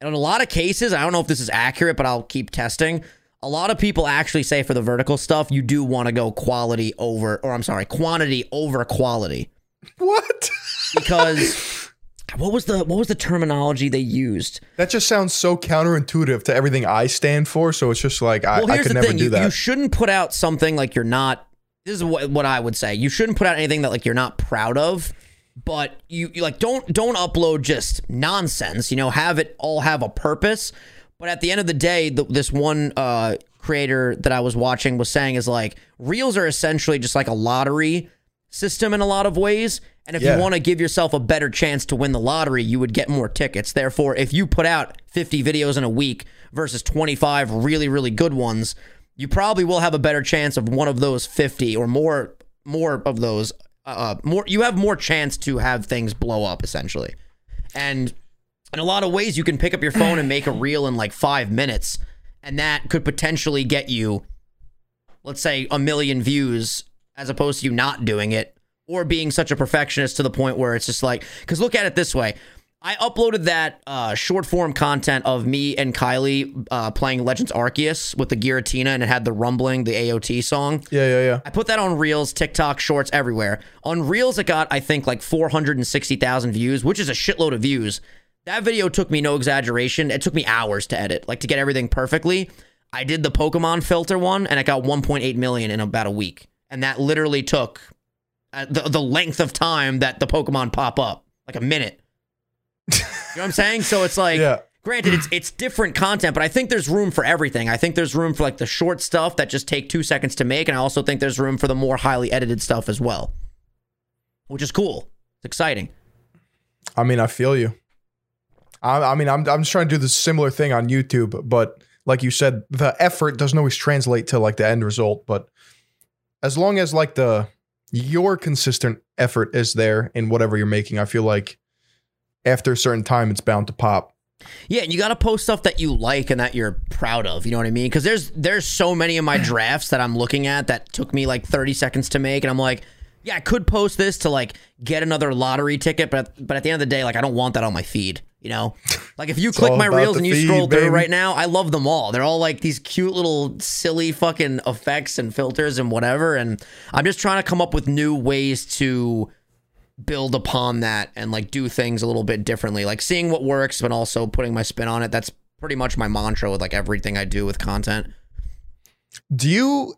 And in a lot of cases, I don't know if this is accurate, but I'll keep testing. A lot of people actually say for the vertical stuff, you do want to go quality over, or I'm sorry, quantity over quality. what? Because what was the what was the terminology they used? That just sounds so counterintuitive to everything I stand for. So it's just like I, Well, I could never thing: do you, that. you shouldn't put out something like you're not. This is what what I would say. You shouldn't put out anything that like you're not proud of. But you, you like don't don't upload just nonsense. You know, have it all have a purpose. But at the end of the day, the, this one uh, creator that I was watching was saying is like reels are essentially just like a lottery system in a lot of ways. And if Yeah. you want to give yourself a better chance to win the lottery, you would get more tickets. Therefore, if you put out 50 videos in a week versus 25 really, really good ones, you probably will have a better chance of one of those 50 or more more of those uh more you have more chance to have things blow up essentially. And in a lot of ways you can pick up your phone and make a reel in like 5 minutes and that could potentially get you let's say a million views as opposed to you not doing it or being such a perfectionist to the point where it's just like because look at it this way i uploaded that uh, short form content of me and kylie uh, playing legends arceus with the giratina and it had the rumbling the aot song yeah, yeah, yeah. I put that on Reels, TikTok, Shorts, everywhere. On Reels, it got, I think, like 460,000 views, which is a shitload of views. That video took me, no exaggeration, it took me hours to edit, like to get everything perfectly. I did the Pokemon filter one, and it got 1.8 million in about a week. And that literally took uh, the, the length of time that the Pokemon pop up, like a minute. you know what I'm saying? So it's like, Yeah. granted it's it's different content but i think there's room for everything i think there's room for like the short stuff that just take two seconds to make and i also think there's room for the more highly edited stuff as well which is cool it's exciting I mean, I feel you. I, I mean, I'm I'm just trying to do the similar thing on YouTube, but like you said, the effort doesn't always translate to like the end result. But as long as like the your consistent effort is there in whatever you're making, I feel like after a certain time, it's bound to pop. yeah and you got to post stuff that you like and that you're proud of you know what i mean because there's there's so many of my drafts that i'm looking at that took me like 30 seconds to make and i'm like yeah i could post this to like get another lottery ticket but but at the end of the day like i don't want that on my feed you know Like if you It's click my reels and you feed, scroll through right now, I love them all. They're all like these cute little silly fucking effects and filters and whatever. And I'm just trying to come up with new ways to build upon that and like do things a little bit differently. Like seeing what works, but also putting my spin on it. That's pretty much my mantra with like everything I do with content. Do you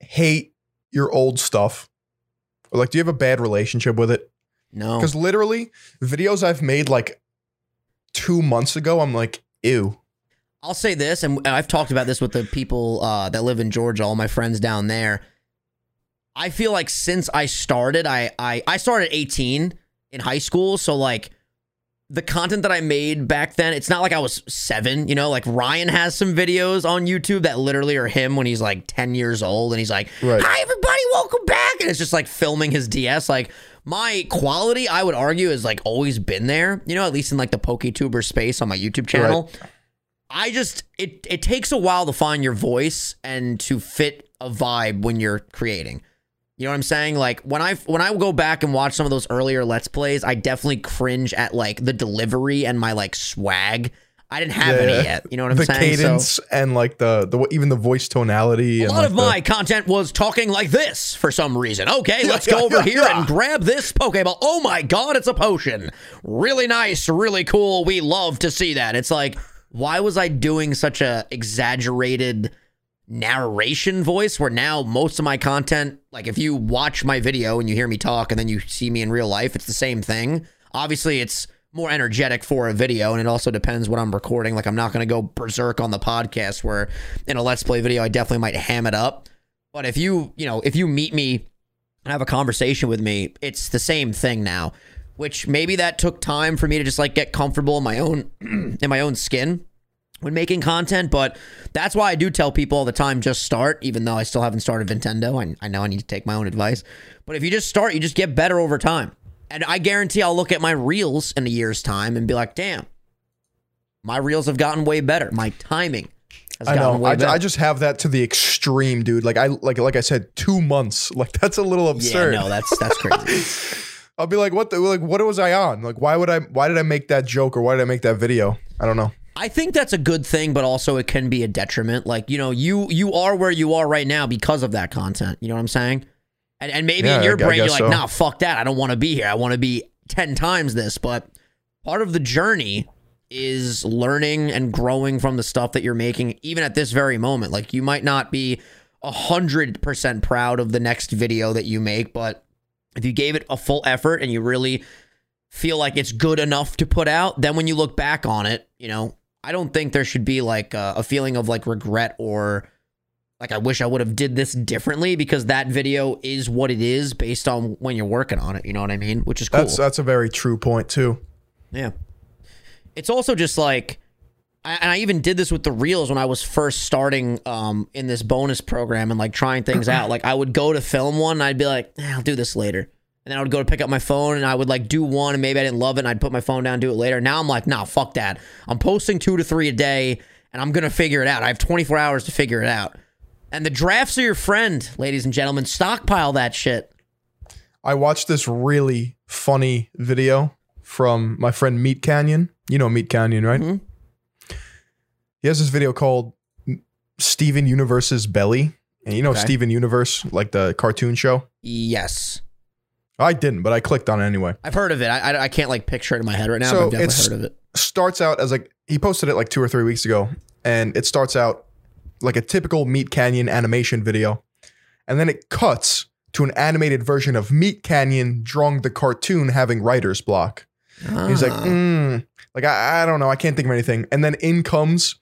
hate your old stuff? Or like, do you have a bad relationship with it? No. Because literally, videos I've made like two months ago, I'm like, ew. I'll say this, and I've talked about this with the people uh, that live in Georgia, all my friends down there. I feel like since I started, I, I I started 18 in high school, so like the content that I made back then, it's not like I was seven, you know. Like Ryan has some videos on YouTube that literally are him when he's like 10 years old, and he's like, Right. "Hi everybody, welcome back," and it's just like filming his DS. Like my quality, I would argue, has like always been there, you know, at least in like the PokeTuber space on my YouTube channel. I just it it takes a while to find your voice and to fit a vibe when you're creating. You know what I'm saying? Like when I when I go back and watch some of those earlier let's plays, I definitely cringe at like the delivery and my like swag. I didn't have Yeah, any yeah. yet. You know what I'm the saying? So- cadence and like the the even the voice tonality. a lot like of the- my content was talking like this for some reason. Okay, let's go yeah, over yeah, here yeah. and grab this Pokeball. Oh my god, it's a potion. Really nice, really cool. We love to see that. It's like, why was I doing such a exaggerated narration voice where now most of my content, like if you watch my video and you hear me talk and then you see me in real life, it's the same thing. Obviously, it's more energetic for a video and it also depends what I'm recording. Like I'm not going to go berserk on the podcast where in a let's play video I definitely might ham it up. But if you, you know, if you meet me and have a conversation with me, it's the same thing now. Which maybe that took time for me to just like get comfortable in my own in my own skin when making content, but that's why I do tell people all the time just start, even though I still haven't started Nintendo. I, I know I need to take my own advice. But if you just start, you just get better over time. And I guarantee I'll look at my reels in a year's time and be like, damn, my reels have gotten way better. My timing has I gotten know. way I, better. I just have that to the extreme, dude. Like I like like I said, two months. Like that's a little absurd. yeah, no, that's that's crazy. I'll be like, what the like what was I on? Like why would I why did I make that joke or why did I make that video? I don't know. I think that's a good thing, but also it can be a detriment. Like, you know, you you are where you are right now because of that content. You know what I'm saying? And and maybe Yeah, in your I- I brain you're like, so. nah, fuck that. I don't want to be here. I want to be ten times this. But part of the journey is learning and growing from the stuff that you're making, even at this very moment. Like you might not be a hundred percent proud of the next video that you make, but if you gave it a full effort and you really feel like it's good enough to put out, then when you look back on it, you know, I don't think there should be like a, a feeling of like regret or like I wish I would have did this differently because that video is what it is based on when you're working on it. You know what I mean? Which is cool. That's that's a very true point too. Yeah. It's also just like, I, and I even did this with the reels when I was first starting um, in this bonus program and like trying things out. Like I would go to film one and I'd be like, eh, I'll do this later. And then I would go to pick up my phone and I would like do one and maybe I didn't love it and I'd put my phone down and do it later. Now I'm like, nah, fuck that. I'm posting two to three a day and I'm going to figure it out. I have 24 hours to figure it out. And the drafts are your friend, ladies and gentlemen. Stockpile that shit. I watched this really funny video from my friend Meat Canyon. You know Meat Canyon, right? Mhm. He has this video called Steven Universe's Belly. And you know Okay. Steven Universe, like the cartoon show? Yes. I didn't, but I clicked on it anyway. I've heard of it. I, I, I can't like picture it in my head right now, So but I've definitely heard of it. starts out as like he posted it like two or three weeks ago, and it starts out like a typical Meat Canyon animation video, and then it cuts to an animated version of Meat Canyon drawing the cartoon having writer's block. And He's like, Ah. mm, like I, I don't know, I can't think of anything, and then in comes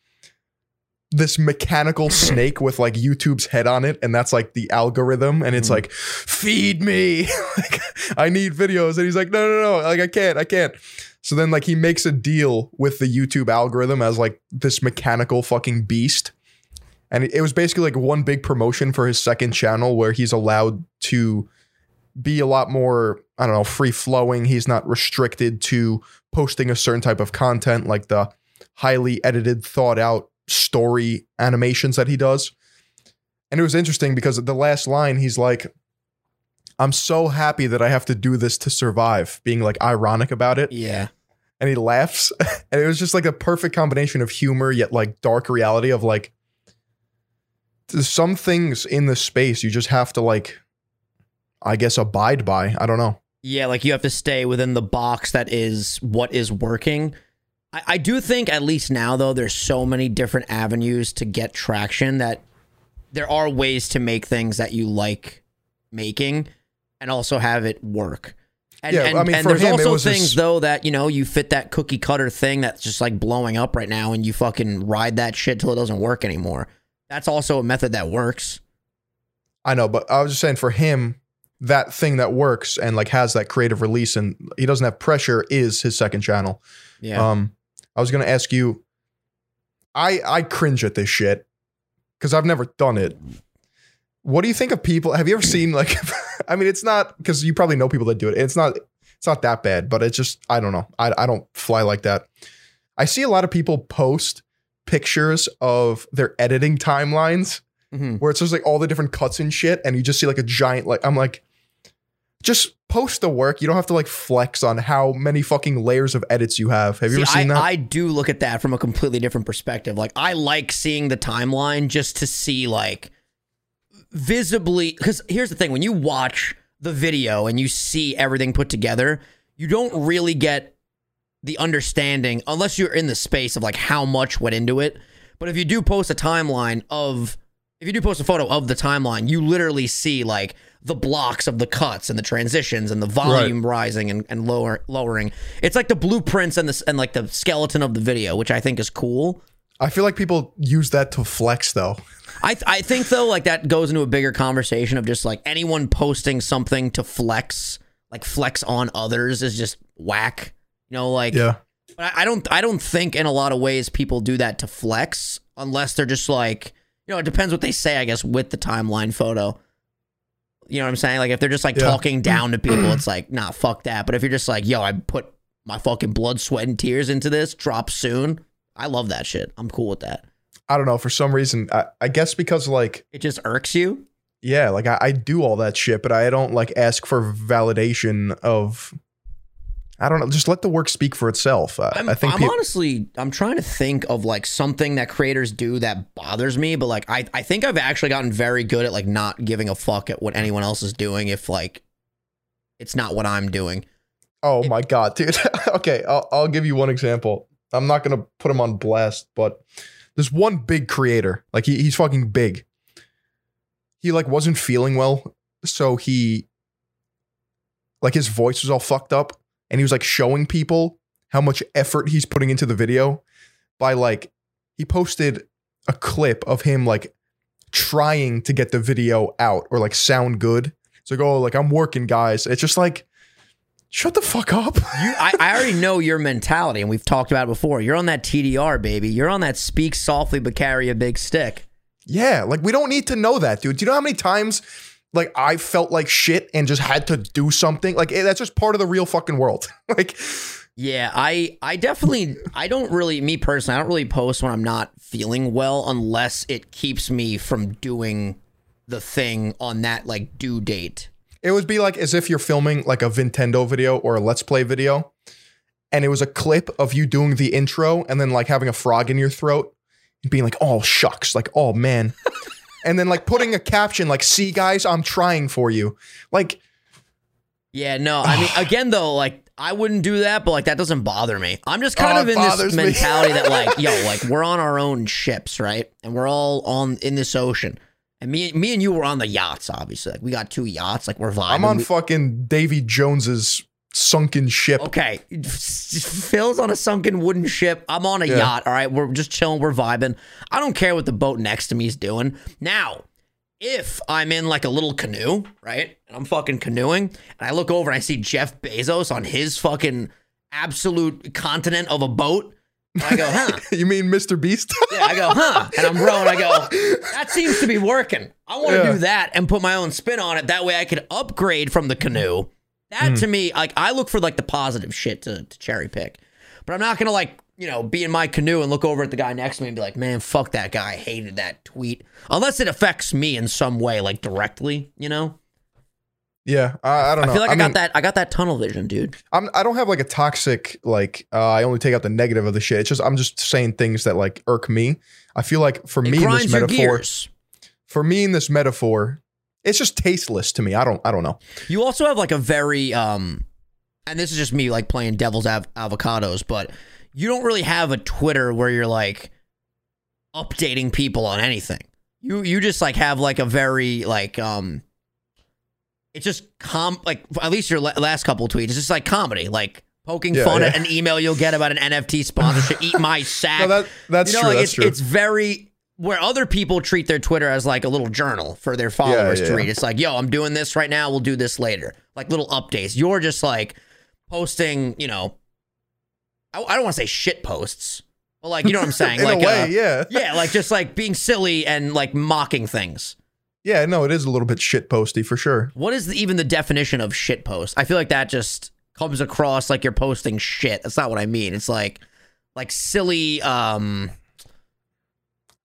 this mechanical snake with like YouTube's head on it, and that's like the algorithm, and it's Mhm. like, feed me, like I need videos, and he's like, no, no, no, like I can't, I can't. So then like he makes a deal with the YouTube algorithm as like this mechanical fucking beast. And it, was basically like one big promotion for his second channel where he's allowed to be a lot more, I don't know, free flowing. He's not restricted to posting a certain type of content like the highly edited, thought out story animations that he does. And it was interesting because at the last line, he's like, I'm so happy that I have to do this to survive, being like ironic about it. Yeah. and he laughs, and it was just like a perfect combination of humor yet like dark reality of like there's some things in the space you just have to like I guess abide by. I don't know. Yeah, like you have to stay within the box that is what is working. I, I do think, at least now, though, there's so many different avenues to get traction that there are ways to make things that you like making and also have it work. And, Yeah, and, I mean, and there's him, also things though that you know you fit that cookie cutter thing that's just like blowing up right now, and you fucking ride that shit till it doesn't work anymore. That's also a method that works. I know, but I was just saying for him, that thing that works and like has that creative release and he doesn't have pressure is his second channel. Yeah. Um, I was gonna ask you. I I cringe at this shit because I've never done it. What do you think of people? Have you ever seen like? I mean, it's not because you probably know people that do it. It's not. It's not that bad, but it's just I don't know. I I don't fly like that. I see a lot of people post pictures of their editing timelines Mhm. where it's just like all the different cuts and shit, and you just see like a giant like I'm like, just post the work. You don't have to like flex on how many fucking layers of edits you have. Have you See, ever seen I, that? I do look at that from a completely different perspective. Like I like seeing the timeline just to see like visibly because here's the thing when you watch the video and you see everything put together, you don't really get the understanding unless you're in the space of like how much went into it. But if you do post a timeline of if you do post a photo of the timeline, you literally see like the blocks of the cuts and the transitions and the volume rising and, and lower lowering. It's like the blueprints and the and like the skeleton of the video, which I think is cool. I feel like people use that to flex though. I I think though like that goes into a bigger conversation of just like anyone posting something to flex, like flex on others is just whack. You know, like Yeah. But I I don't I don't think in a lot of ways people do that to flex unless they're just like you know, it depends what they say, I guess, with the timeline photo. You know what I'm saying? Like if they're just like Yeah. talking down to people, it's like, nah, fuck that. But if you're just like, yo, I put my fucking blood, sweat, and tears into this, drop soon. I love that shit. I'm cool with that. I don't know. For some reason, I, I guess because like It just irks you. yeah, like I, I do all that shit, but I don't like ask for validation of. I don't know. Just let the work speak for itself. Uh, I'm, I think I'm honestly, I'm trying to think of like something that creators do that bothers me, but like I, I think I've actually gotten very good at like not giving a fuck at what anyone else is doing if like it's not what I'm doing. Oh my god, dude. okay, I'll, I'll give you one example. I'm not gonna put him on blast, but there's one big creator. Like he, he's fucking big. He like wasn't feeling well, so he like his voice was all fucked up, and he was like showing people how much effort he's putting into the video by like he posted a clip of him like trying to get the video out or like sound good. It's like, oh, like I'm working, guys. It's just like Shut the fuck up. You, I, I already know your mentality, and we've talked about it before. You're on that TDR, baby. You're on that speak softly but carry a big stick. yeah, like we don't need to know that, dude. Do you know how many times like I felt like shit and just had to do something? Like eh, that's just part of the real fucking world. like Yeah, I I definitely I don't really me personally I don't really post when I'm not feeling well unless it keeps me from doing the thing on that like due date. it would be like as if you're filming like a Nintendo video or a Let's Play video, and it was a clip of you doing the intro and then like having a frog in your throat and being like, "Oh shucks," like, "Oh man," and then like putting a caption like, "See guys, I'm trying for you." Like Yeah, no, I mean again though, like I wouldn't do that, but like that doesn't bother me. I'm just kind Oh, of in this me. mentality that like, yo, like we're on our own ships, right? And we're all on in this ocean. And me me and you were on the yachts, obviously. Like we got two yachts, like we're vibing. I'm on We- fucking Davy Jones's sunken ship. Okay, Phil's on a sunken wooden ship. I'm on a Yeah. yacht. All right, we're just chilling. We're vibing. I don't care what the boat next to me is doing. Now, if I'm in like a little canoe, right, and I'm fucking canoeing, and I look over and I see Jeff Bezos on his fucking absolute continent of a boat, I go, huh? you mean Mr. Beast? Yeah, I go, huh? And I'm rowing. I go, that seems to be working. I want to Yeah. do that and put my own spin on it. That way I could upgrade from the canoe. That Hmm. to me, like, I look for like the positive shit to, to cherry pick. But I'm not going to like, you know, be in my canoe and look over at the guy next to me and be like, man, fuck that guy. I hated that tweet. Unless it affects me in some way, like directly, you know? Yeah, I, I don't know. I feel like I, got mean, that. I got that tunnel vision, dude. I'm, I don't have like a toxic like. Uh, I only take out the negative of the shit. It's just I'm just saying things that like irk me. I feel like for It me in this metaphor, for me in this metaphor, it's just tasteless to me. I don't. I don't know. You also have like a very um, and this is just me like playing devil's av- avocados, but you don't really have a Twitter where you're like updating people on anything. You you just like have like a very like um, it's just com like at least your la- last couple tweets. It's just like comedy, like poking Yeah, fun yeah. at an email you'll get about an NFT sponsorship. Eat my sack. No, that that's you know, true. like that's it's, true. it's very where other people treat their Twitter as like a little journal for their followers yeah, to yeah. read. It's like, yo, I'm doing this right now. We'll do this later. Like little updates. You're just like posting, you know, I, I don't want to say shit posts, but like, you know what I'm saying? in like, a way, uh, yeah, yeah, like just like being silly and like mocking things. yeah. No, it is a little bit shit posty for sure. What is the, even the definition of shit post? I feel like that just comes across like you're posting shit. That's not what I mean. It's like, like silly, um,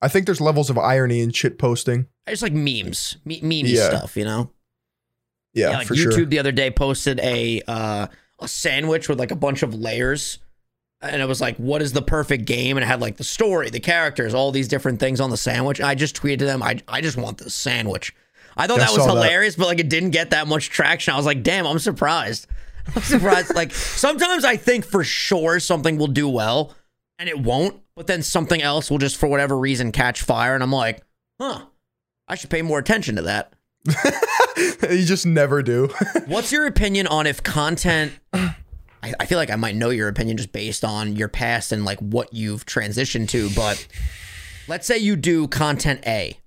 I think there's levels of irony in shit posting. just like memes, me- memey Yeah. stuff, you know? Yeah, like for YouTube sure. the other day posted a uh, a sandwich with like a bunch of layers, and it was like, "What is the perfect game?" And it had like the story, the characters, all these different things on the sandwich. I just tweeted to them, "I I just want this sandwich." I thought I that was saw that. hilarious, but like it didn't get that much traction. I was like, "Damn, I'm surprised." I'm surprised. like sometimes I think for sure something will do well, and it won't, but then something else will just for whatever reason catch fire, and I'm like, "Huh." I should pay more attention to that. you just never do. What's your opinion on if content? I, I feel like I might know your opinion just based on your past and like what you've transitioned to. But let's say you do content A,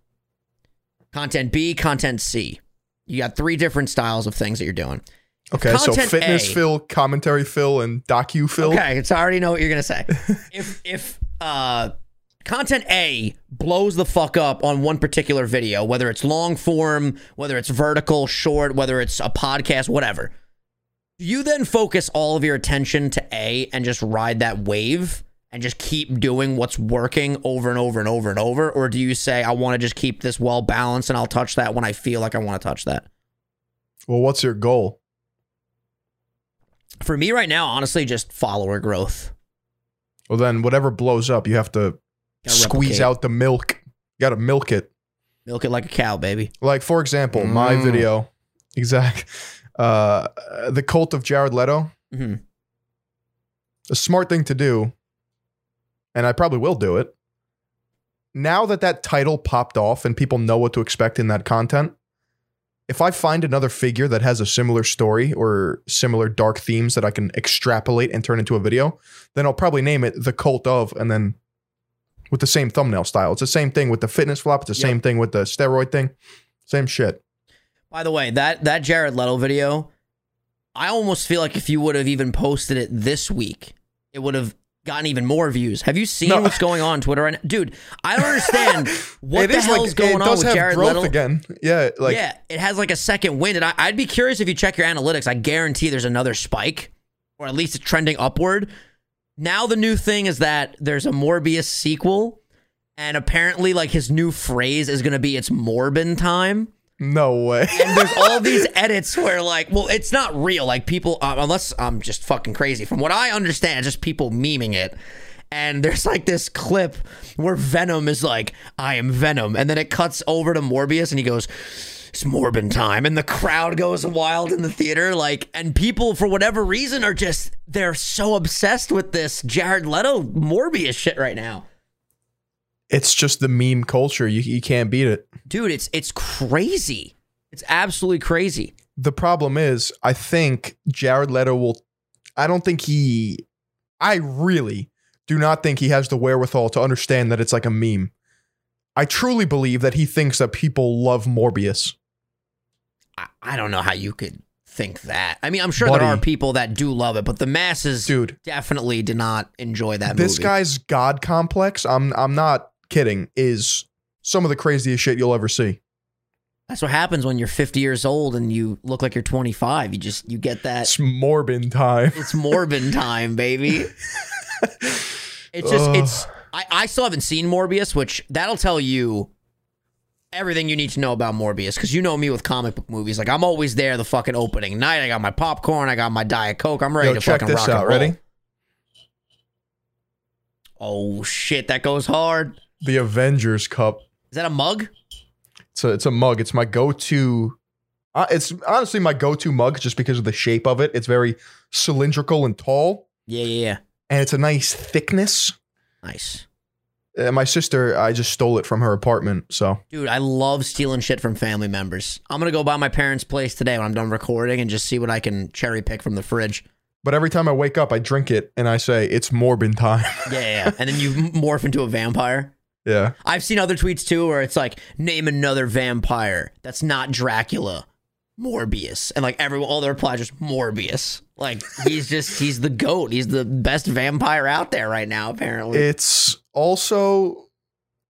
content B, content C. You got three different styles of things that you're doing. Okay, so fitness A- Phil, commentary Phil, and docu Phil. Okay, it's I already know what you're gonna say. if if uh content A blows the fuck up on one particular video, whether it's long form, whether it's vertical, short, whether it's a podcast, whatever, do you then focus all of your attention to A and just ride that wave and just keep doing what's working over and over and over and over? Or do you say, I want to just keep this well balanced and I'll touch that when I feel like I want to touch that? Well, what's your goal? For me right now, honestly, just follower growth. Well, then whatever blows up, you have to Gotta squeeze replicate. out the milk. You got to milk it. Milk it like a cow, baby. Like for example, my Mm. video, exact, uh, the cult of Jared Leto. hmm A smart thing to do, and I probably will do it. Now that that title popped off and people know what to expect in that content, if I find another figure that has a similar story or similar dark themes that I can extrapolate and turn into a video, then I'll probably name it the cult of, and then with the same thumbnail style. It's the same thing with the fitness flop. It's the Yep. same thing with the steroid thing. Same shit. By the way, that that Jared Leto video, I almost feel like if you would have even posted it this week, it would have gotten even more views. Have you seen No. what's going on Twitter right now? Dude, I don't understand what the is hell's like, going on with have Jared Leto. again. Yeah, like yeah, it has like a second wind, and I, I'd be curious if you check your analytics. I guarantee there's another spike, or at least it's trending upward. Now the new thing is that there's a Morbius sequel, and apparently, like his new phrase is going to be "It's Morbin time." No way. and there's all these edits where like well it's not real. Like people uh, unless i'm just fucking crazy. From what i understand it's just people memeing it. And there's like this clip where venom is like i am venom. And then it cuts over to morbius and he goes it's morbin time. And the crowd goes wild in the theater like and people for whatever reason are just they're so obsessed with this jared leto morbius shit right now it's just the meme culture. You you can't beat it. dude it's it's crazy it's absolutely crazy The problem is, I think Jared Leto will. I don't think he. I really do not think he has the wherewithal to understand that it's like a meme. I truly believe that he thinks that people love Morbius. I, I don't know how you could think that. I mean, I'm sure Buddy. there are people that do love it, but the masses Dude, definitely did not enjoy that this movie. guy's god complex, I'm I'm not kidding, is some of the craziest shit you'll ever see. That's what happens when you're 50 years old and you look like you're 25. You just you get that. It's Morbin time. It's Morbin time, baby. It's just Ugh. it's. I I still haven't seen Morbius, which that'll tell you everything you need to know about Morbius because you know me with comic book movies. Like I'm always there the fucking opening night. I got my popcorn. I got my diet coke. I'm ready Yo, to check fucking this rock and out. roll. Ready? Oh shit, that goes hard. The Avengers Cup. Is that a mug? It's a, it's a mug. It's my go-to. Uh, it's honestly my go-to mug just because of the shape of it. It's very cylindrical and tall, Yeah, yeah, yeah. and it's a nice thickness. Nice. Uh, my sister, I just stole it from her apartment. So Dude, I love stealing shit from family members. I'm gonna go by my parents' place today when I'm done recording and just see what I can cherry pick from the fridge. But every time I wake up, I drink it and I say, it's Morbin time. Yeah, yeah. yeah. and then you morph into a vampire. Yeah. I've seen other tweets too where it's like, name another vampire that's not Dracula. Morbius. And like everyone all the replies just Morbius. Like he's just he's the goat. He's the best vampire out there right now, apparently. It's also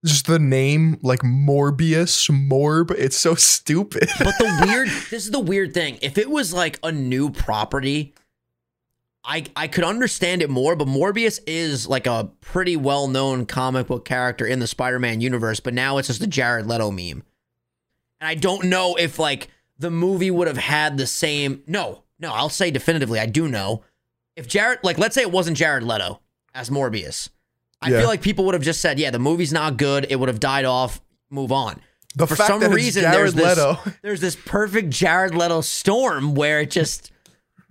just the name, like Morbius, Morb. It's so stupid. But the weird this is the weird thing. If it was like a new property, I I could understand it more, but Morbius is like a pretty well-known comic book character in the Spider-Man universe, but now it's just a Jared Leto meme. And I don't know if like the movie would have had the same No, no, I'll say definitively I do know. If Jared like let's say it wasn't Jared Leto as Morbius. I Yeah. feel like people would have just said, "Yeah, the movie's not good. It would have died off. Move on." The For fact some that reason, there's this, there's this perfect Jared Leto storm where it just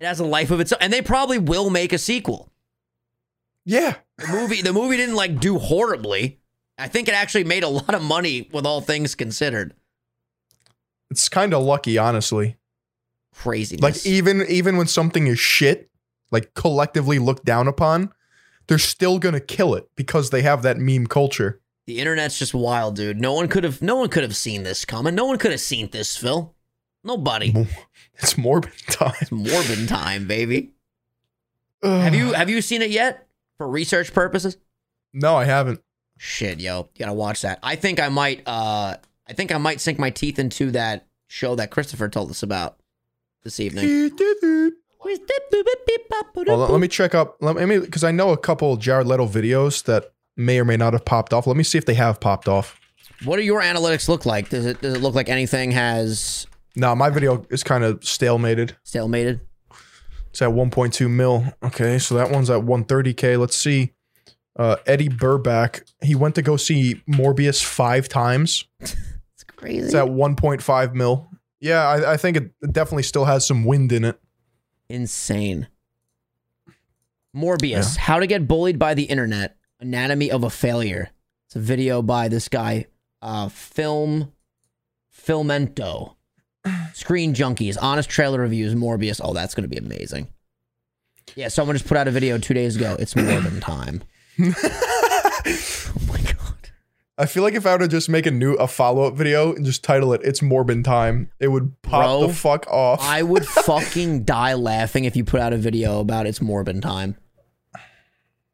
it has a life of its own, and they probably will make a sequel. Yeah. The movie, the movie didn't like do horribly. I think it actually made a lot of money with all things considered. It's kind of lucky, honestly. Craziness. Like even even when something is shit, like collectively looked down upon, they're still gonna kill it because they have that meme culture. the internet's just wild, dude. No one could have, no one could have seen this coming. No one could have seen this, Phil. Nobody. It's morbid time. It's Morbin time, baby. Have you have you seen it yet for research purposes? No, I haven't. Shit, yo, you gotta watch that. I think I might. uh I think I might sink my teeth into that show that Christopher told us about this evening. Let me check up. Let me because I know a couple Jared Leto videos that may or may not have popped off. Let me see if they have popped off. What do your analytics look like? Does it does it look like anything has No, my video is kind of stalemated. stalemated? It's at 1.2 mil. Okay, so that one's at 130k. Let's see. Uh, Eddie Burback, he went to go see Morbius five times. It's crazy. It's at 1.5 mil. Yeah, I, I think it definitely still has some wind in it. Insane. Morbius, How to Get Bullied by the Internet, Anatomy of a Failure. It's a video by this guy, uh, Film Filmento. Screen Junkies, honest trailer reviews, Morbius. Oh, that's going to be amazing. Yeah, someone just put out a video two days ago. It's Morbin time. oh my God. I feel like if I were to just make a new a follow up video and just title it "It's Morbin Time," it would pop Bro, the fuck off. I would fucking die laughing if you put out a video about it's Morbin time.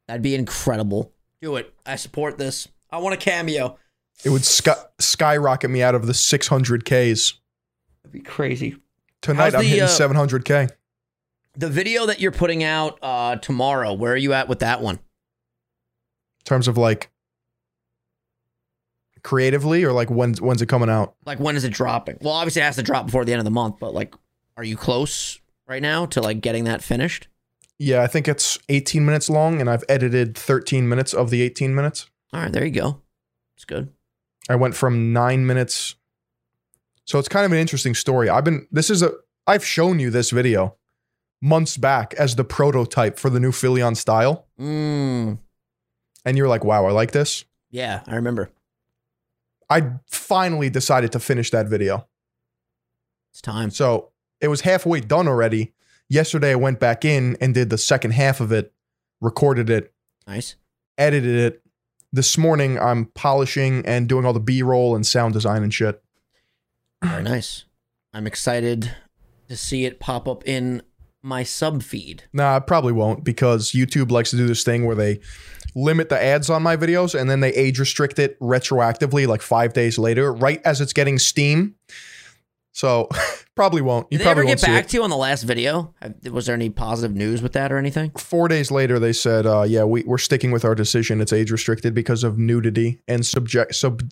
That'd be incredible. Do it. I support this. I want a cameo. it would sky- skyrocket me out of the 600ks. That'd be crazy. Tonight How's I'm the, hitting uh, 700k. The video that you're putting out uh, tomorrow, where are you at with that one? In terms of like creatively or like when's when's it coming out? Like, when is it dropping? Well, obviously, it has to drop before the end of the month, but like, are you close right now to like getting that finished? Yeah, I think it's 18 minutes long and I've edited 13 minutes of the 18 minutes. All right, there you go. It's good. I went from 9 minutes So it's kind of an interesting story. I've been this is a I've shown you this video months back as the prototype for the new Philion style Mm, and you're like, "Wow, I like this." yeah, I remember. I finally decided to finish that video. It's time. So it was halfway done already. Yesterday, I went back in and did the second half of it, recorded it, Nice. edited it. This morning, I'm polishing and doing all the B roll and sound design and shit. Very nice. I'm excited to see it pop up in my sub feed. Nah, I probably won't because YouTube likes to do this thing where they limit the ads on my videos and then they age restrict it retroactively like five days later, right as it's getting steam. So probably won't. You Did they probably ever get back to you on the last video? Was there any positive news with that or anything? Four days later, they said, uh, "Yeah, we, we're sticking with our decision. It's age restricted because of nudity and subject sub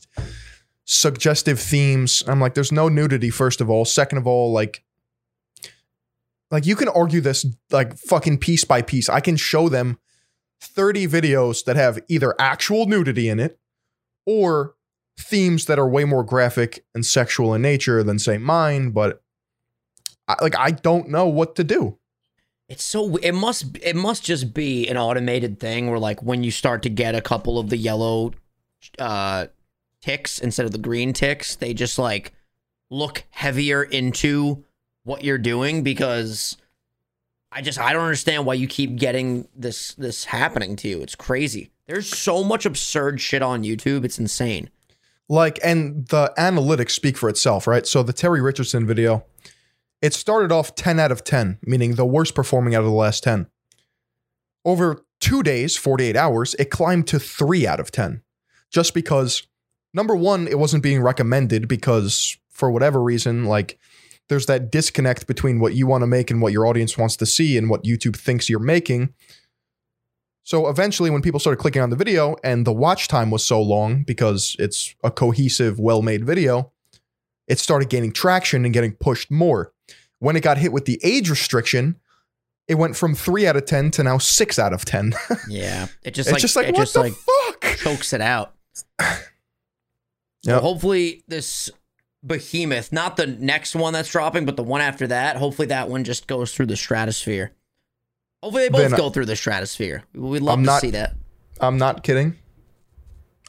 suggestive themes. I'm like, there's no nudity, first of all. Second of all, like, like you can argue this like fucking piece by piece. I can show them 30 videos that have either actual nudity in it or themes that are way more graphic and sexual in nature than say mine, but I, like I don't know what to do. It's so it must it must just be an automated thing where like when you start to get a couple of the yellow uh ticks instead of the green ticks, they just like look heavier into what you're doing because I just I don't understand why you keep getting this this happening to you. It's crazy. There's so much absurd shit on YouTube. It's insane. Like and the analytics speak for itself, right? So the Terry Richardson video it started off 10 out of 10, meaning the worst performing out of the last 10. Over two days, 48 hours, it climbed to 3 out of 10. Just because, number one, it wasn't being recommended because, for whatever reason, like, there's that disconnect between what you want to make and what your audience wants to see and what YouTube thinks you're making. So eventually, when people started clicking on the video and the watch time was so long because it's a cohesive, well made video, it started gaining traction and getting pushed more. When it got hit with the age restriction, it went from three out of ten to now six out of ten. yeah, it just it's like, just like it what just the like fuck? chokes it out. Yep. Hopefully, this behemoth, not the next one that's dropping, but the one after that. Hopefully, that one just goes through the stratosphere. Hopefully, they both uh, go through the stratosphere. We'd love I'm to not- see that. I'm not kidding.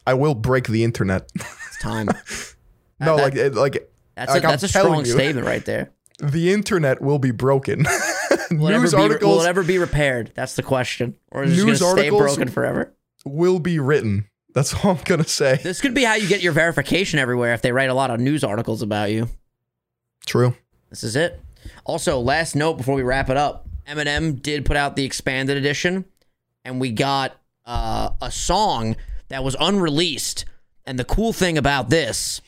I will break the internet. It's time. no, that- like it, like That's Like, a, I'm that's a strong you. statement right there. the internet will be broken. Will News be, articles will it ever be repaired? That's the question. Or is it just going to stay broken forever? will be written. That's all I'm gonna say. This could be how you get your verification everywhere if they write a lot of news articles about you. True. This is it. Also, last note before we wrap it up Eminem did put out the expanded edition, and we got uh, a song that was unreleased. And the cool thing about this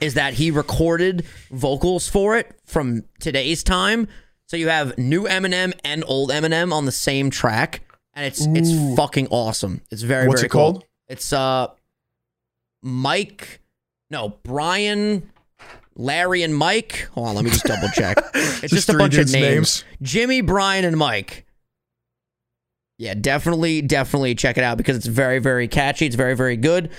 is that he recorded vocals for it from today's time. So you have new Eminem and old Eminem on the same track, and it's Ooh. it's fucking awesome. It's very What's very it cool. called? It's uh Mike, no Brian, Larry, and Mike. Hold on, let me just double check. It's just, a bunch of dudes' names. Jimmy, Brian, and Mike. Yeah, definitely, definitely check it out because it's very, very catchy. It's very, very good.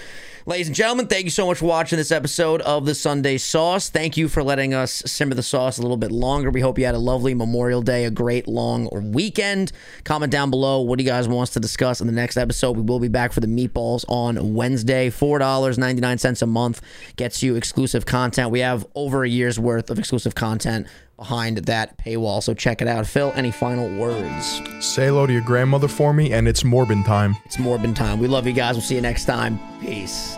Ladies and gentlemen, thank you so much for watching this episode of the Sunday Sauce. Thank you for letting us simmer the sauce a little bit longer. We hope you had a lovely Memorial Day, a great long weekend. Comment down below what you guys want us to discuss in the next episode. We will be back for the meatballs on Wednesday. $4.99 a month gets you exclusive content. We have over a year's worth of exclusive content behind that paywall, so check it out. Phil, any final words? Say hello to your grandmother for me, and it's Morbin time. It's Morbin time. We love you guys. We'll see you next time. Peace.